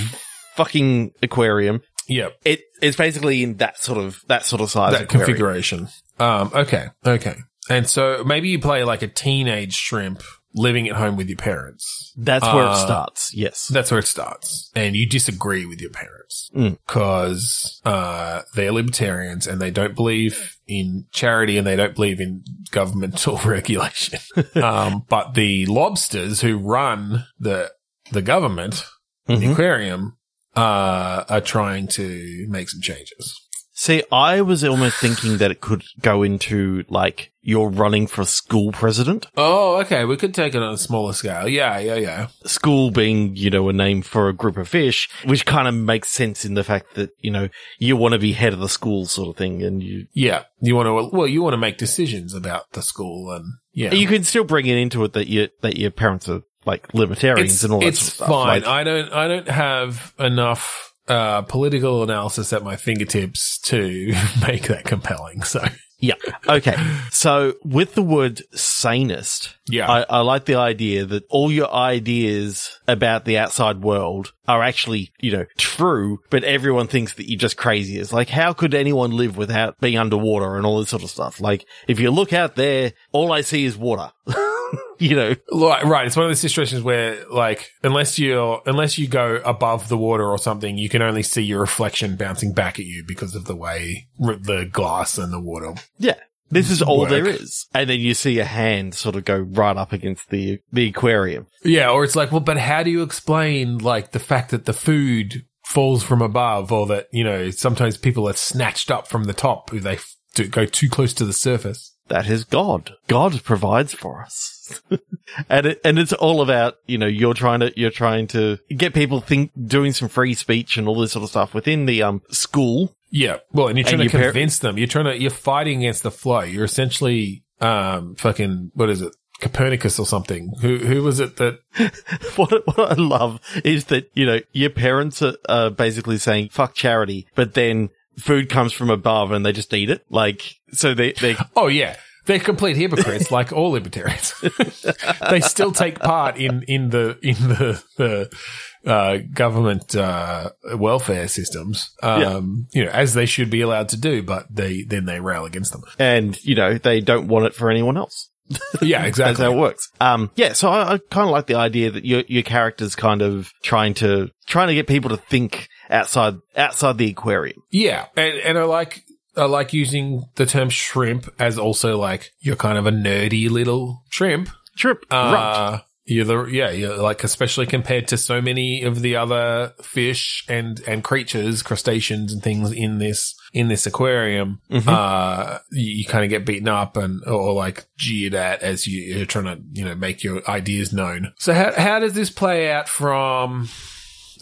Fucking aquarium.
Yep.
It, it's basically in that sort of, that sort of size
that
aquarium.
configuration. Um, okay, okay. And so maybe you play like a teenage shrimp living at home with your parents.
That's where it
Uh,
starts. Yes.
That's where it starts. And you disagree with your parents
Mm.
because uh, they're libertarians and they don't believe in charity and they don't believe in governmental regulation. um, but the lobsters who run the the government, the
Mhm.
aquarium, uh, are trying to make some changes.
See, I was almost thinking that it could go into like you're running for school president.
Oh, okay. We could take it on a smaller scale. Yeah, yeah, yeah.
School being, you know, a name for a group of fish, which kind of makes sense in the fact that, you know, you want to be head of the school sort of thing and you,
Yeah. You want to, well, you want to make decisions about the school and yeah.
you can still bring it into it that you, that your parents are like libertarians
it's,
and all that
it's
stuff.
fine.
Like,
I don't. I don't have enough uh, political analysis at my fingertips to make that compelling. So
yeah. Okay. So with the word sanest,
yeah,
I, I like the idea that all your ideas about the outside world are actually, you know, true, but everyone thinks that you're just crazy. It's like, how could anyone live without being underwater and all this sort of stuff? Like, if you look out there, all I see is water. you know,
Like, right. It's one of those situations where, like, unless you're unless you go above the water or something, you can only see your reflection bouncing back at you because of the way r- the glass and the water.
yeah. This is all
Work.
there is. And then you see a hand sort of go right up against the, the aquarium.
Yeah, or it's like, well, but how do you explain like the fact that the food falls from above, or that you know sometimes people are snatched up from the top if they f- do go too close to the surface?
that is God. God provides for us. and it, and it's all about, you know, you're trying to, you're trying to get people think, doing some free speech and all this sort of stuff within the, um, school.
Yeah, well, and you're trying
And
to
your par-
convince them. You're trying to you're fighting against the flow. You're essentially um fucking what is it? Copernicus or something. Who who was it that?
what, what I love is that, you know, your parents are, are basically saying, fuck charity, but then food comes from above and they just eat it. Like, so they, they,
Oh yeah, they're complete hypocrites, like all libertarians. they still take part in in the in the the uh, government uh, welfare systems, um, you know, as they should be allowed to do. But they then they rail against them.
and, you know, they don't want it for anyone else.
Yeah,
That's
exactly.
how it works. Um, yeah, so I, I kind of like the idea that your your character's kind of trying to trying to get people to think outside outside the aquarium.
Yeah, and and I like I like using the term shrimp as also like you're kind of a nerdy little shrimp.
Right?
Uh, you're the yeah, you're like especially compared to so many of the other fish and and creatures, crustaceans and things in this in this aquarium.
Mhm.
Uh, you, you kind of get beaten up and or like jeered at as you, you're trying to you know make your ideas known. So how how does this play out from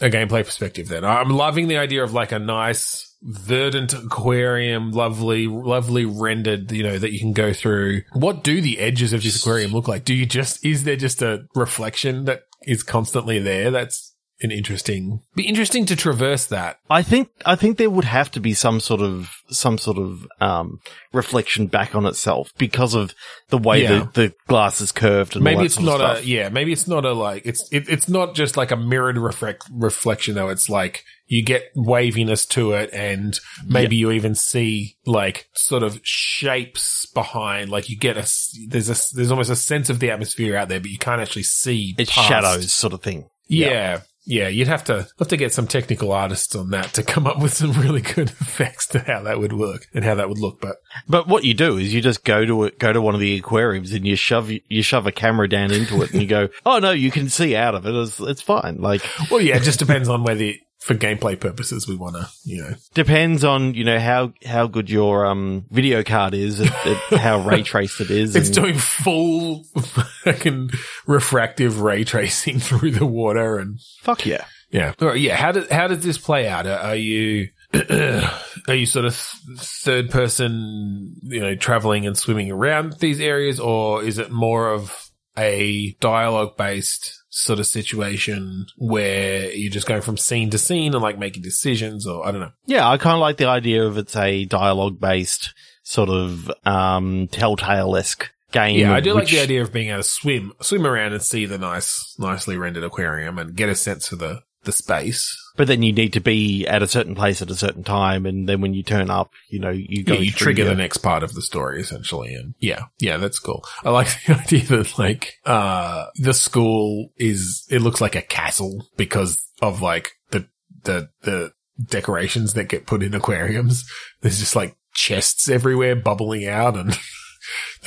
a gameplay perspective? Then I'm loving the idea of like a nice verdant aquarium, lovely, lovely rendered, you know, that you can go through. What do the edges of this aquarium look like? Do you just, is there just a reflection that is constantly there? That's an interesting, be interesting to traverse that.
I think I think there would have to be some sort of some sort of um, reflection back on itself because of the way
Yeah.
the, the glass is curved. And all
Maybe
that
it's
sort of
not a, yeah, maybe it's not a like, it's, it, it's not just like a mirrored reflect, reflection though. It's like you get waviness to it and maybe you even see like sort of shapes behind, like you get a, s- there's a, there's almost a sense of the atmosphere out there, but you can't actually see.
It's
past.
shadows sort of thing.
Yeah. Yeah, you'd have to have to get some technical artists on that to come up with some really good effects to how that would work and how that would look. But
But what you do is you just go to it, go to one of the aquariums and you shove you shove a camera down into it and you go, oh no, you can see out of it. It's, it's fine. Like
well, yeah, it just depends on whether for gameplay purposes we want to, you know,
depends on you know how how good your um video card is, at, at how ray traced it is.
It's
and-
doing full fucking refractive ray tracing through the water and
fuck yeah.
yeah. All right, yeah. How does how does this play out? Are are you are you sort of third person, you know, traveling and swimming around these areas, or is it more of a dialogue based sort of situation where you're just going from scene to scene and like making decisions, or I don't know.
Yeah, I kind of like the idea of it's a dialogue based sort of um telltale esque game.
Yeah, I do like the idea of being able to swim, swim around and see the nice, nicely rendered aquarium and get a sense for the, the space.
But then you need to be at a certain place at a certain time, and then when you turn up, you know you go
Yeah, you trigger
your-
the next part of the story essentially. And yeah, yeah, that's cool. I like the idea that like, uh, the school is, it looks like a castle because of like the, the, the decorations that get put in aquariums. There's just like chests everywhere bubbling out and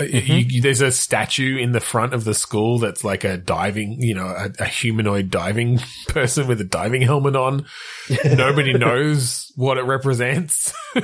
you, you- there's a statue in the front of the school that's like a diving, you know, a, a humanoid diving person with a diving helmet on. Nobody knows what it represents.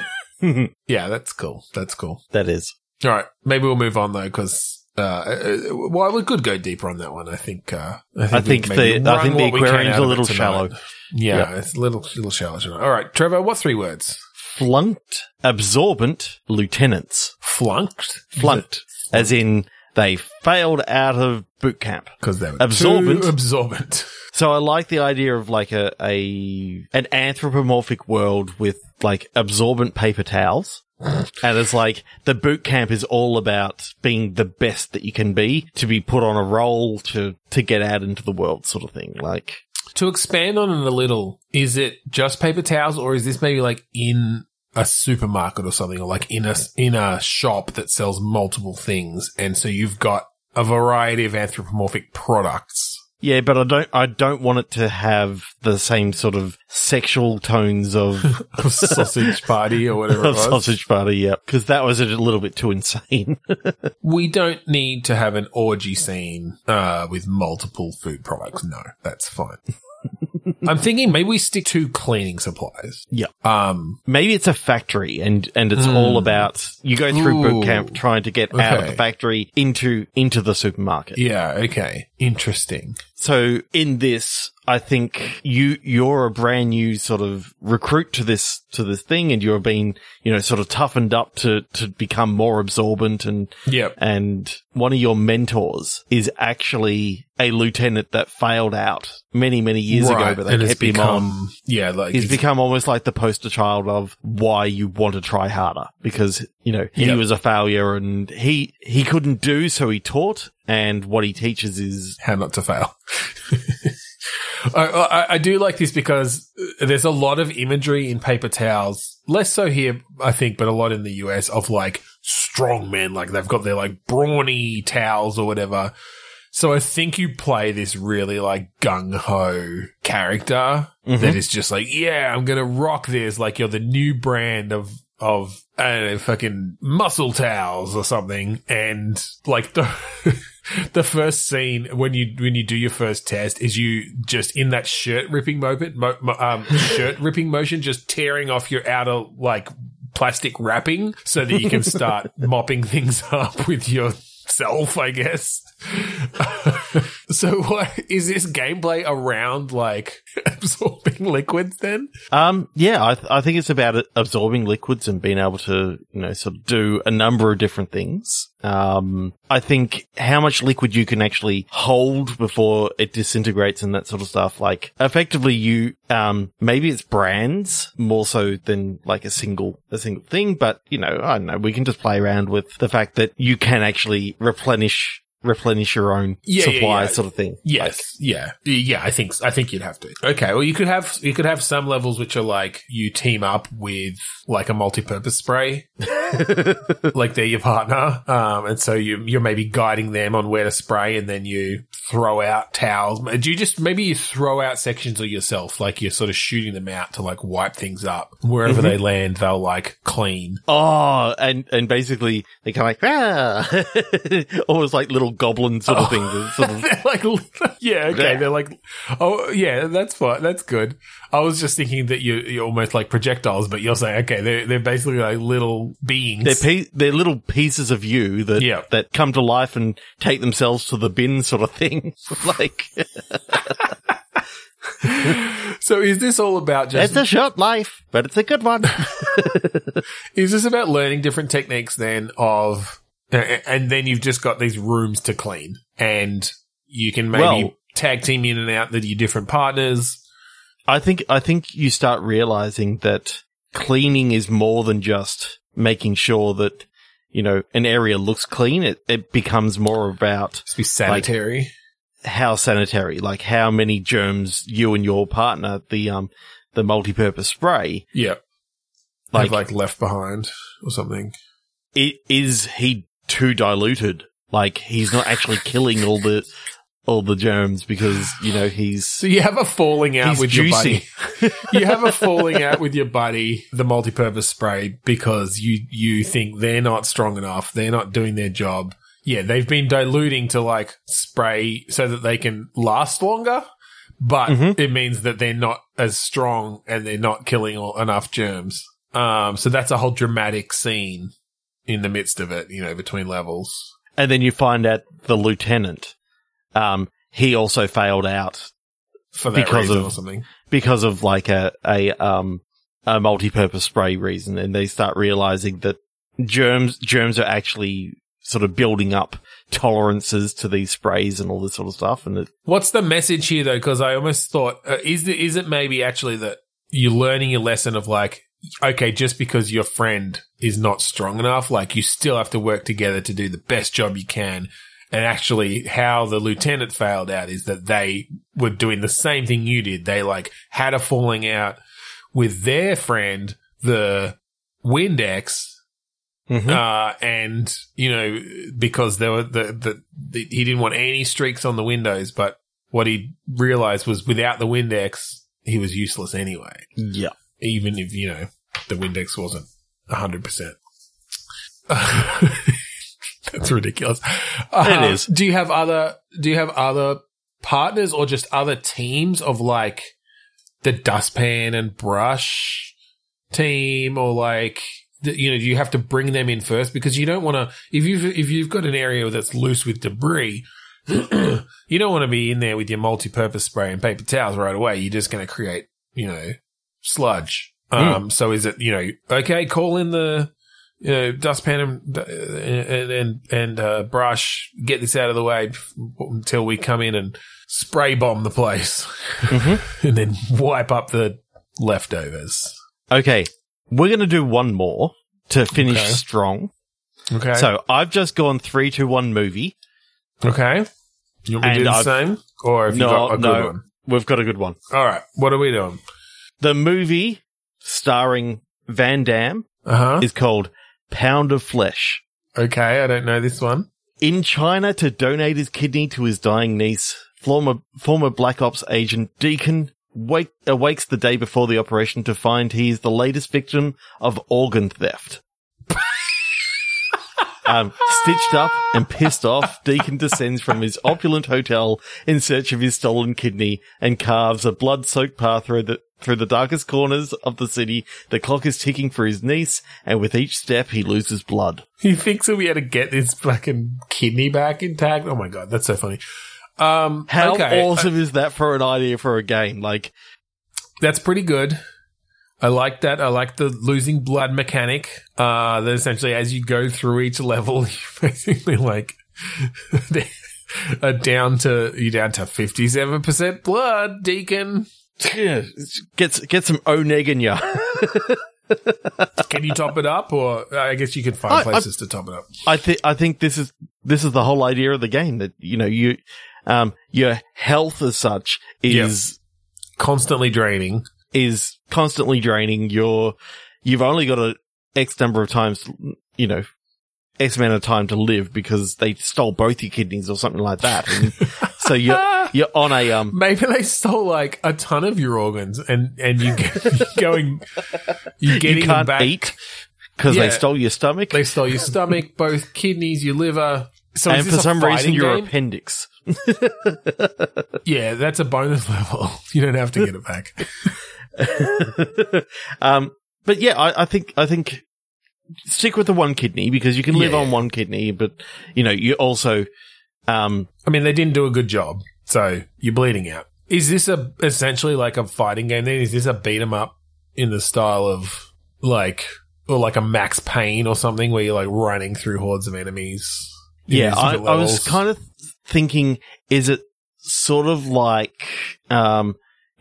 Yeah, that's cool. That's cool.
that is.
All right, maybe we'll move on though, because uh, uh, well, we could go deeper on that one. I think. Uh,
I think
we've maybe
the- I think the aquarium's a little shallow.
Yeah,
Yeah.
it's a little little shallow tonight. All right, Trevor, what three words?
Flunked, absorbent lieutenants.
Flunked.
Flunked, as in they failed out of boot camp.
because they were
Absorbent.
too absorbent.
So I like the idea of like a, a an anthropomorphic world with like absorbent paper towels. and it's like the boot camp is all about being the best that you can be to be put on a roll to to get out into the world sort of thing. Like
To expand on it a little, is it just paper towels, or is this maybe like in a supermarket or something, or like in a in a shop that sells multiple things, and so you've got a variety of anthropomorphic products
yeah, but I don't I don't want it to have the same sort of sexual tones of
of sausage party or whatever it
of
was.
sausage party, yeah, because that was a little bit too insane.
We don't need to have an orgy scene uh, with multiple food products. No, that's fine. I'm thinking maybe we stick to cleaning supplies.
Yeah.
Um.
Maybe it's a factory and, and it's all about you go through
Ooh.
boot camp trying to get out of the factory into into the supermarket.
Yeah. Okay. Interesting.
So in this, I think you you're a brand new sort of recruit to this to this thing, and you're being you know sort of toughened up to to become more absorbent and
Yep.
and one of your mentors is actually a lieutenant that failed out many many years ago, but they
and
kept him on.
become yeah, like
He's become almost like the poster child of why you want to try harder because, you know, he
Yep.
was a failure and he, he couldn't do, so he taught. And what he teaches is,
how not to fail. I, I, I do like this because there's a lot of imagery in paper towels, less so here, I think, but a lot in the US of like strong men, like they've got their like brawny towels or whatever. So I think you play this really like gung ho character that mm-hmm. is just like, yeah, I'm going to rock this. Like you're the new brand of, of, I don't know, fucking muscle towels or something. And like the, the first scene when you, when you do your first test is you just in that shirt ripping moment, mo- mo- um, shirt ripping motion, just tearing off your outer like plastic wrapping so that you can start mopping things up with yourself, I guess. so what is this gameplay around like absorbing liquids then?
um, yeah, I, th- I think it's about absorbing liquids and being able to, you know, sort of do a number of different things. Um, I think how much liquid you can actually hold before it disintegrates and that sort of stuff. Like effectively you, um, maybe it's brands more so than like a single, a single thing, but you know, I don't know, we can just play around with the fact that you can actually replenish, replenish your own
Yeah, yeah,
supply
yeah.
sort of thing.
Yes, yeah, yeah. I think I think you'd have to. Okay, well, you could have you could have some levels which are like you team up with like a multi-purpose spray, like they're your partner, um, and so you you're maybe guiding them on where to spray, and then you throw out towels. Do you just maybe you throw out sections of yourself, like you're sort of shooting them out to like wipe things up wherever they land, they'll like clean.
Oh, and, and basically they kind of like, ah, almost like little goblin sort of oh. things. It's Sort of,
they're like, yeah, okay.
Yeah.
They're like, oh, yeah, that's fine. That's good. I was just thinking that you, you're almost like projectiles, but you're saying, okay, they're, they're basically like little beings.
they're, pe- they're little pieces of you that,
Yeah.
that come to life and take themselves to the bin sort of thing. like,
so is this all about just,
it's a short life, but it's a good one.
is this about learning different techniques then of, and then you've just got these rooms to clean and you can maybe
Well-
tag team in and out with your different partners.
I think, I think you start realizing that cleaning is more than just making sure that, you know, an area looks clean. It, it becomes more about
be sanitary.
how sanitary, like how many germs you and your partner, the um, the multi-purpose spray,
Yeah.
like,
Like, like left behind or something.
it, is he too diluted? Like he's not actually killing all the all the germs because you know he's
So you have a falling out with your buddy. you have a falling out with your buddy, the multi-purpose spray, because you you think they're not strong enough, they're not doing their job. Yeah, they've been diluting to like spray so that they can last longer, but
Mhm.
it means that they're not as strong and they're not killing all, enough germs. Um, so that's a whole dramatic scene in the midst of it, you know, between levels.
and then you find out the lieutenant, um, he also failed out
For that
Because
reason
of-
or something.
because of like a a um a multi-purpose spray reason, and they start realizing that germs germs are actually sort of building up tolerances to these sprays and all this sort of stuff, and it,
What's the message here, though? Because I almost thought, uh, is the, is it maybe actually that you're learning a lesson of like, okay, just because your friend is not strong enough, like you still have to work together to do the best job you can. And actually, how the lieutenant failed out is that they were doing the same thing you did. They like had a falling out with their friend, the Windex, uh, and you know because there were the, the the he didn't want any streaks on the windows, but what he realized was without the Windex, he was useless anyway.
yeah.
Even if you know the Windex wasn't hundred percent. That's ridiculous. Uh,
It is.
Do you have other? Do you have other partners or just other teams of like the dustpan and brush team, or like you know, you have to bring them in first because you don't want to if you've if you've got an area that's loose with debris. you don't want to be in there with your multi-purpose spray and paper towels right away. You're just going to create, you know, sludge. Um, so is it, you know, okay, call in the, you know, dustpan and, and, and, and, uh, brush, get this out of the way until we come in and spray bomb the place and then wipe up the leftovers.
Okay, we're gonna do one more to finish
Okay.
strong.
Okay.
So I've just gone three to one movie.
okay. You want me to do the
I've-
same or have you
No,
got a good
no.
one?
We've got a good one.
All right. What are we doing?
The movie starring Van Damme
Uh huh.
is called Pound of Flesh.
Okay. I don't know this one.
In China to donate his kidney to his dying niece, former, former Black Ops agent Deacon wake, awakes the day before the operation to find he is the latest victim of organ theft. Um, stitched up and pissed off, Deacon descends from his opulent hotel in search of his stolen kidney and carves a blood-soaked path through the through the darkest corners of the city. The clock is ticking for his niece, and with each step, he loses blood.
He thinks he'll be able to get his fucking kidney back intact. Oh my god, that's so funny. Um,
How
okay,
awesome is that for an idea for a game? Like,
that's pretty good. I like that. I like the losing blood mechanic. Uh, that essentially as you go through each level, you basically like are down to you down to fifty seven percent blood, Deacon.
get get some O neg in ya.
Can you top it up, or I guess you can find
I- I-
places to top it up.
I think I think this is this is the whole idea of the game that you know you um your health as such is
Constantly draining.
Is constantly draining. You're you've only got a x number of times, you know, x amount of time to live because they stole both your kidneys or something like that. And so you're you're on a um
Maybe they stole like a ton of your organs, and and you you're going, you getting
you can't
back.
eat because
Yeah.
they stole your stomach.
They stole your stomach, both kidneys, your liver. So
and for some reason, your
game?
appendix.
yeah, that's a bonus level. You don't have to get it back.
um, but yeah, I, I think I think stick with the one kidney because you can live
Yeah.
on one kidney, but you know you also um
I mean, they didn't do a good job, so you're bleeding out. Is this a essentially like a fighting game? Then is this a beat 'em up in the style of like or like a Max Payne or something where you're like running through hordes of enemies?
yeah I, I was kind of thinking is it sort of like um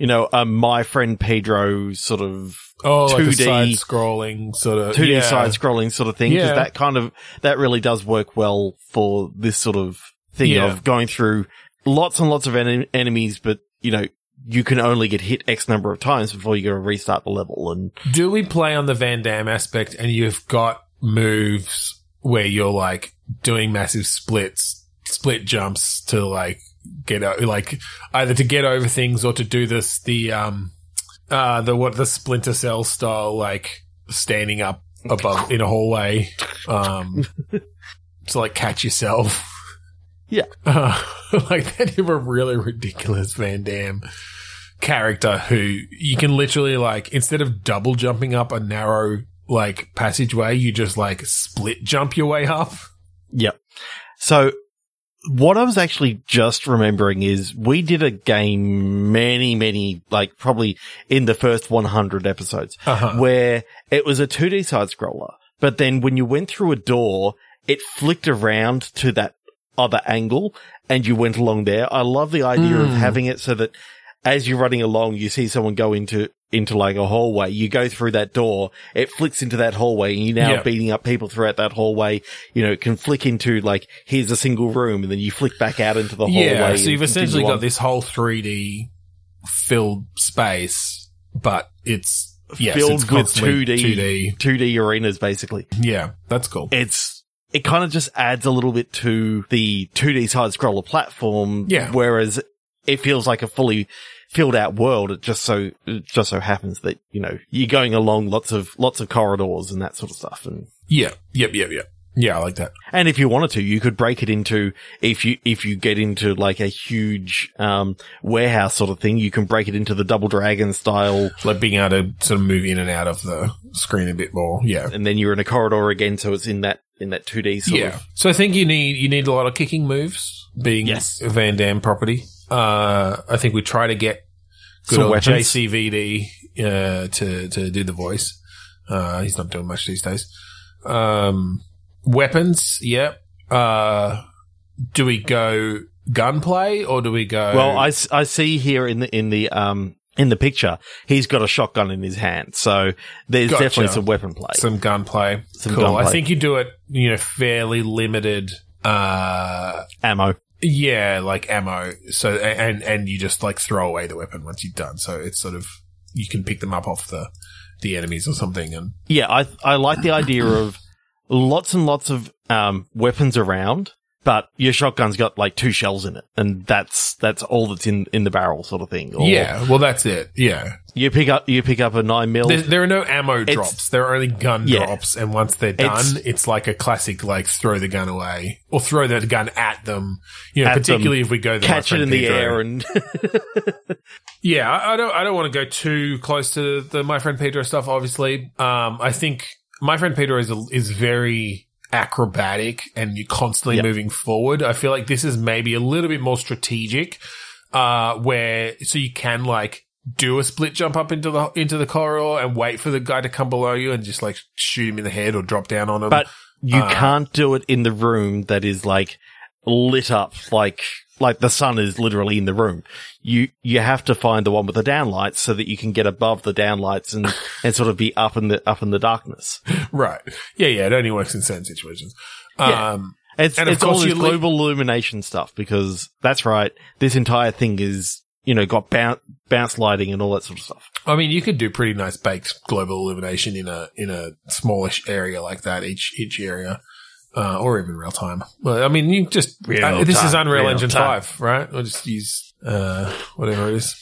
you know a my friend Pedro sort of
oh
2D
side scrolling sort of
2D
yeah.
side scrolling sort of thing because
Yeah.
that kind of that really does work well for this sort of thing
Yeah.
of going through lots and lots of en- enemies, but you know, you can only get hit X number of times before you got to restart the level. And
Do we play on the Van Damme aspect and you've got moves where you're like doing massive splits, split jumps to like get o- like either to get over things or to do this, the, um, uh, the, what, the Splinter Cell style, like standing up above in a hallway, um, to like catch yourself.
Yeah.
Uh, like that of a really ridiculous Van Damme character who you can literally like instead of double jumping up a narrow like passageway, you just like split jump your way up.
Yep. So what I was actually just remembering is we did a game many, many, like probably in the first 100 episodes
Uh-huh.
where it was a 2D side scroller, but then when you went through a door, it flicked around to that other angle and you went along there. I love the idea of
Mm.
having it so that as you're running along, you see someone go into, into like a hallway. You go through that door, it flicks into that hallway and you're now
Yeah.
beating up people throughout that hallway. You know, it can flick into like, here's a single room and then you flick back out into the hallway.
Yeah, so you've essentially got
on.
this whole 3D filled space, but it's yes,
filled
it's
with
constantly
2D, 2D arenas basically.
Yeah, that's cool.
it's it kind of just adds a little bit to the 2D side scroller platform.
Yeah.
Whereas it feels like a fully filled out world. It just so it just so happens that you know you're going along lots of lots of corridors and that sort of stuff. And
Yeah, yep, yep, yep. Yeah, I like that.
and if you wanted to, you could break it into if you if you get into like a huge um warehouse sort of thing, you can break it into the Double Dragon style.
Like being able to sort of move in and out of the screen a bit more. Yeah.
And then you're in a corridor again, so it's in that in that 2D sort
yeah.
of
So I think you need you need a lot of kicking moves being
Yes.
a Van Damme property. Uh, I think we try to get good
Some
old
weapons.
JCVD uh, to to do the voice. Uh, he's not doing much these days. Um, weapons, yep. Uh, do we go gunplay or do we go?
Well, I, I see here in the in the um in the picture, he's got a shotgun in his hand, so there's
Gotcha.
definitely some weapon play.
some gunplay.
Some
cool. I think you do it. You know, fairly limited. Uh,
ammo.
Yeah, like ammo. So and and you just like throw away the weapon once you've done. So it's sort of you can pick them up off the the enemies or something. And
Yeah, I I like the idea of lots and lots of um weapons around, but your shotgun's got like two shells in it, and that's that's all that's in in the barrel, sort of thing. Or
yeah, well that's it. Yeah,
you pick up you pick up a nine mil.
there, there are no ammo drops. There are only gun
Yeah.
drops. And once they're done,
It's-
it's, like a classic like throw the gun away or throw the gun at them. You know,
At them,
particularly if we go the
Catch it in
Friend
the air and
Yeah, I, I don't. I don't want to go too close to the my friend Pedro stuff. Obviously, um, I think my friend Pedro is a, is very acrobatic and you're constantly
Yep.
moving forward. I feel like this is maybe a little bit more strategic, uh, where so you can like do a split jump up into the into the corridor and wait for the guy to come below you and just like shoot him in the head or drop down on him.
but you
Uh,
can't do it in the room that is like lit up like like the sun is literally in the room. You you have to find the one with the downlights so that you can get above the downlights and and sort of be up in the up in the darkness.
right, yeah, yeah, it only works in certain situations.
Yeah.
Um,
It's
And of
it's all this
li-
global illumination stuff because that's right. This entire thing is you know got bounce bounce lighting and all that sort of stuff.
I mean, you could do pretty nice baked global illumination in a in a smallish area like that each each area, uh, or even real time. Well, I mean, you just uh, this is Unreal
real
Engine
time.
five, right? We'll just use uh, whatever it is,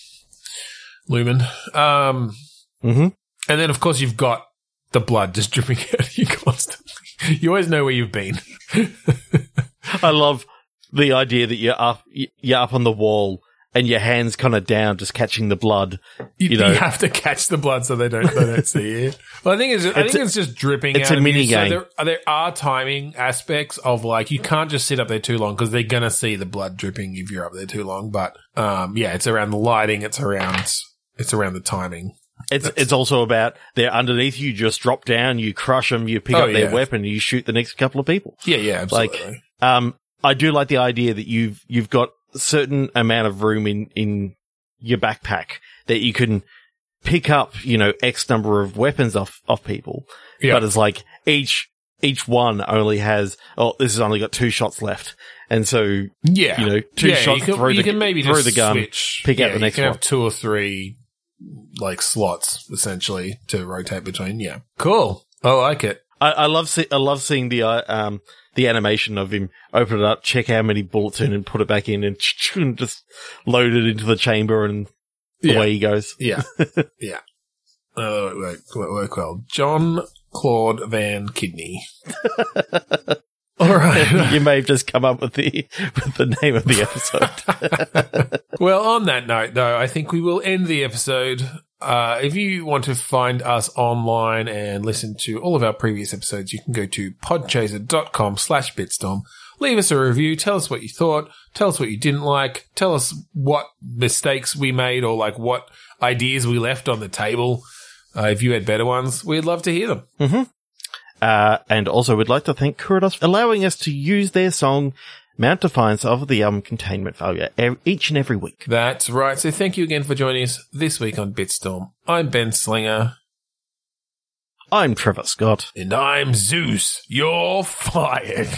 Lumen. Um,
hmm
and then of course you've got the blood just dripping out of you constantly. You always know where you've been.
I love the idea that you're up you're up on the wall and your hands kind of down, just catching the blood.
You,
You know-
you have to catch the blood so they don't they don't see it. Well, I think it's, I think
a-
it's just dripping.
it's
out
a mini
you. So
game.
there, there are timing aspects of like you can't just sit up there too long because they're gonna see the blood dripping if you're up there too long. But um, yeah, it's around the lighting. It's around it's around the timing.
It's it's also about they're underneath you. Just drop down, you crush them, you pick
Oh,
up their
yeah.
weapon, you shoot the next couple of people.
Yeah, yeah,
Like-
absolutely.
Um, I do like the idea that you've you've got certain amount of room in in your backpack that you can pick up, you know, X number of weapons off off people. But it's like each each one only has, oh, this has only got two shots left. And so,
Yeah.
you know, two
yeah,
shots,
you can,
throw
you
the,
can maybe
throw
just
the gun,
switch.
pick out
Yeah,
the next
you can
one.
have two or three like slots essentially to rotate between. Yeah. Cool. I like it.
I, I love see, I love seeing the uh, um the animation of him open it up, check how many bullets in, and put it back in, and, and just load it into the chamber, and
Yeah.
away he goes.
Yeah. yeah. Uh, work, work, work well. John Claude Van Kidney. All right.
you may have just come up with the with the name of the episode.
well, on that note, though, I think we will end the episode. Uh, if you want to find us online and listen to all of our previous episodes, you can go to podchaser.com slash bitstorm. Leave us a review. Tell us what you thought. Tell us what you didn't like. Tell us what mistakes we made or like what ideas we left on the table. Uh, if you had better ones, we'd love to hear them.
Uh, and also, we'd like to thank Kuridos for allowing us to use their song "Mount Defiance" of the album Containment Failure each and every week.
That's right. So thank you again for joining us this week on Bitstorm. I'm Ben Slinger.
I'm Trevor Scott.
And I'm Zeus. You're fired.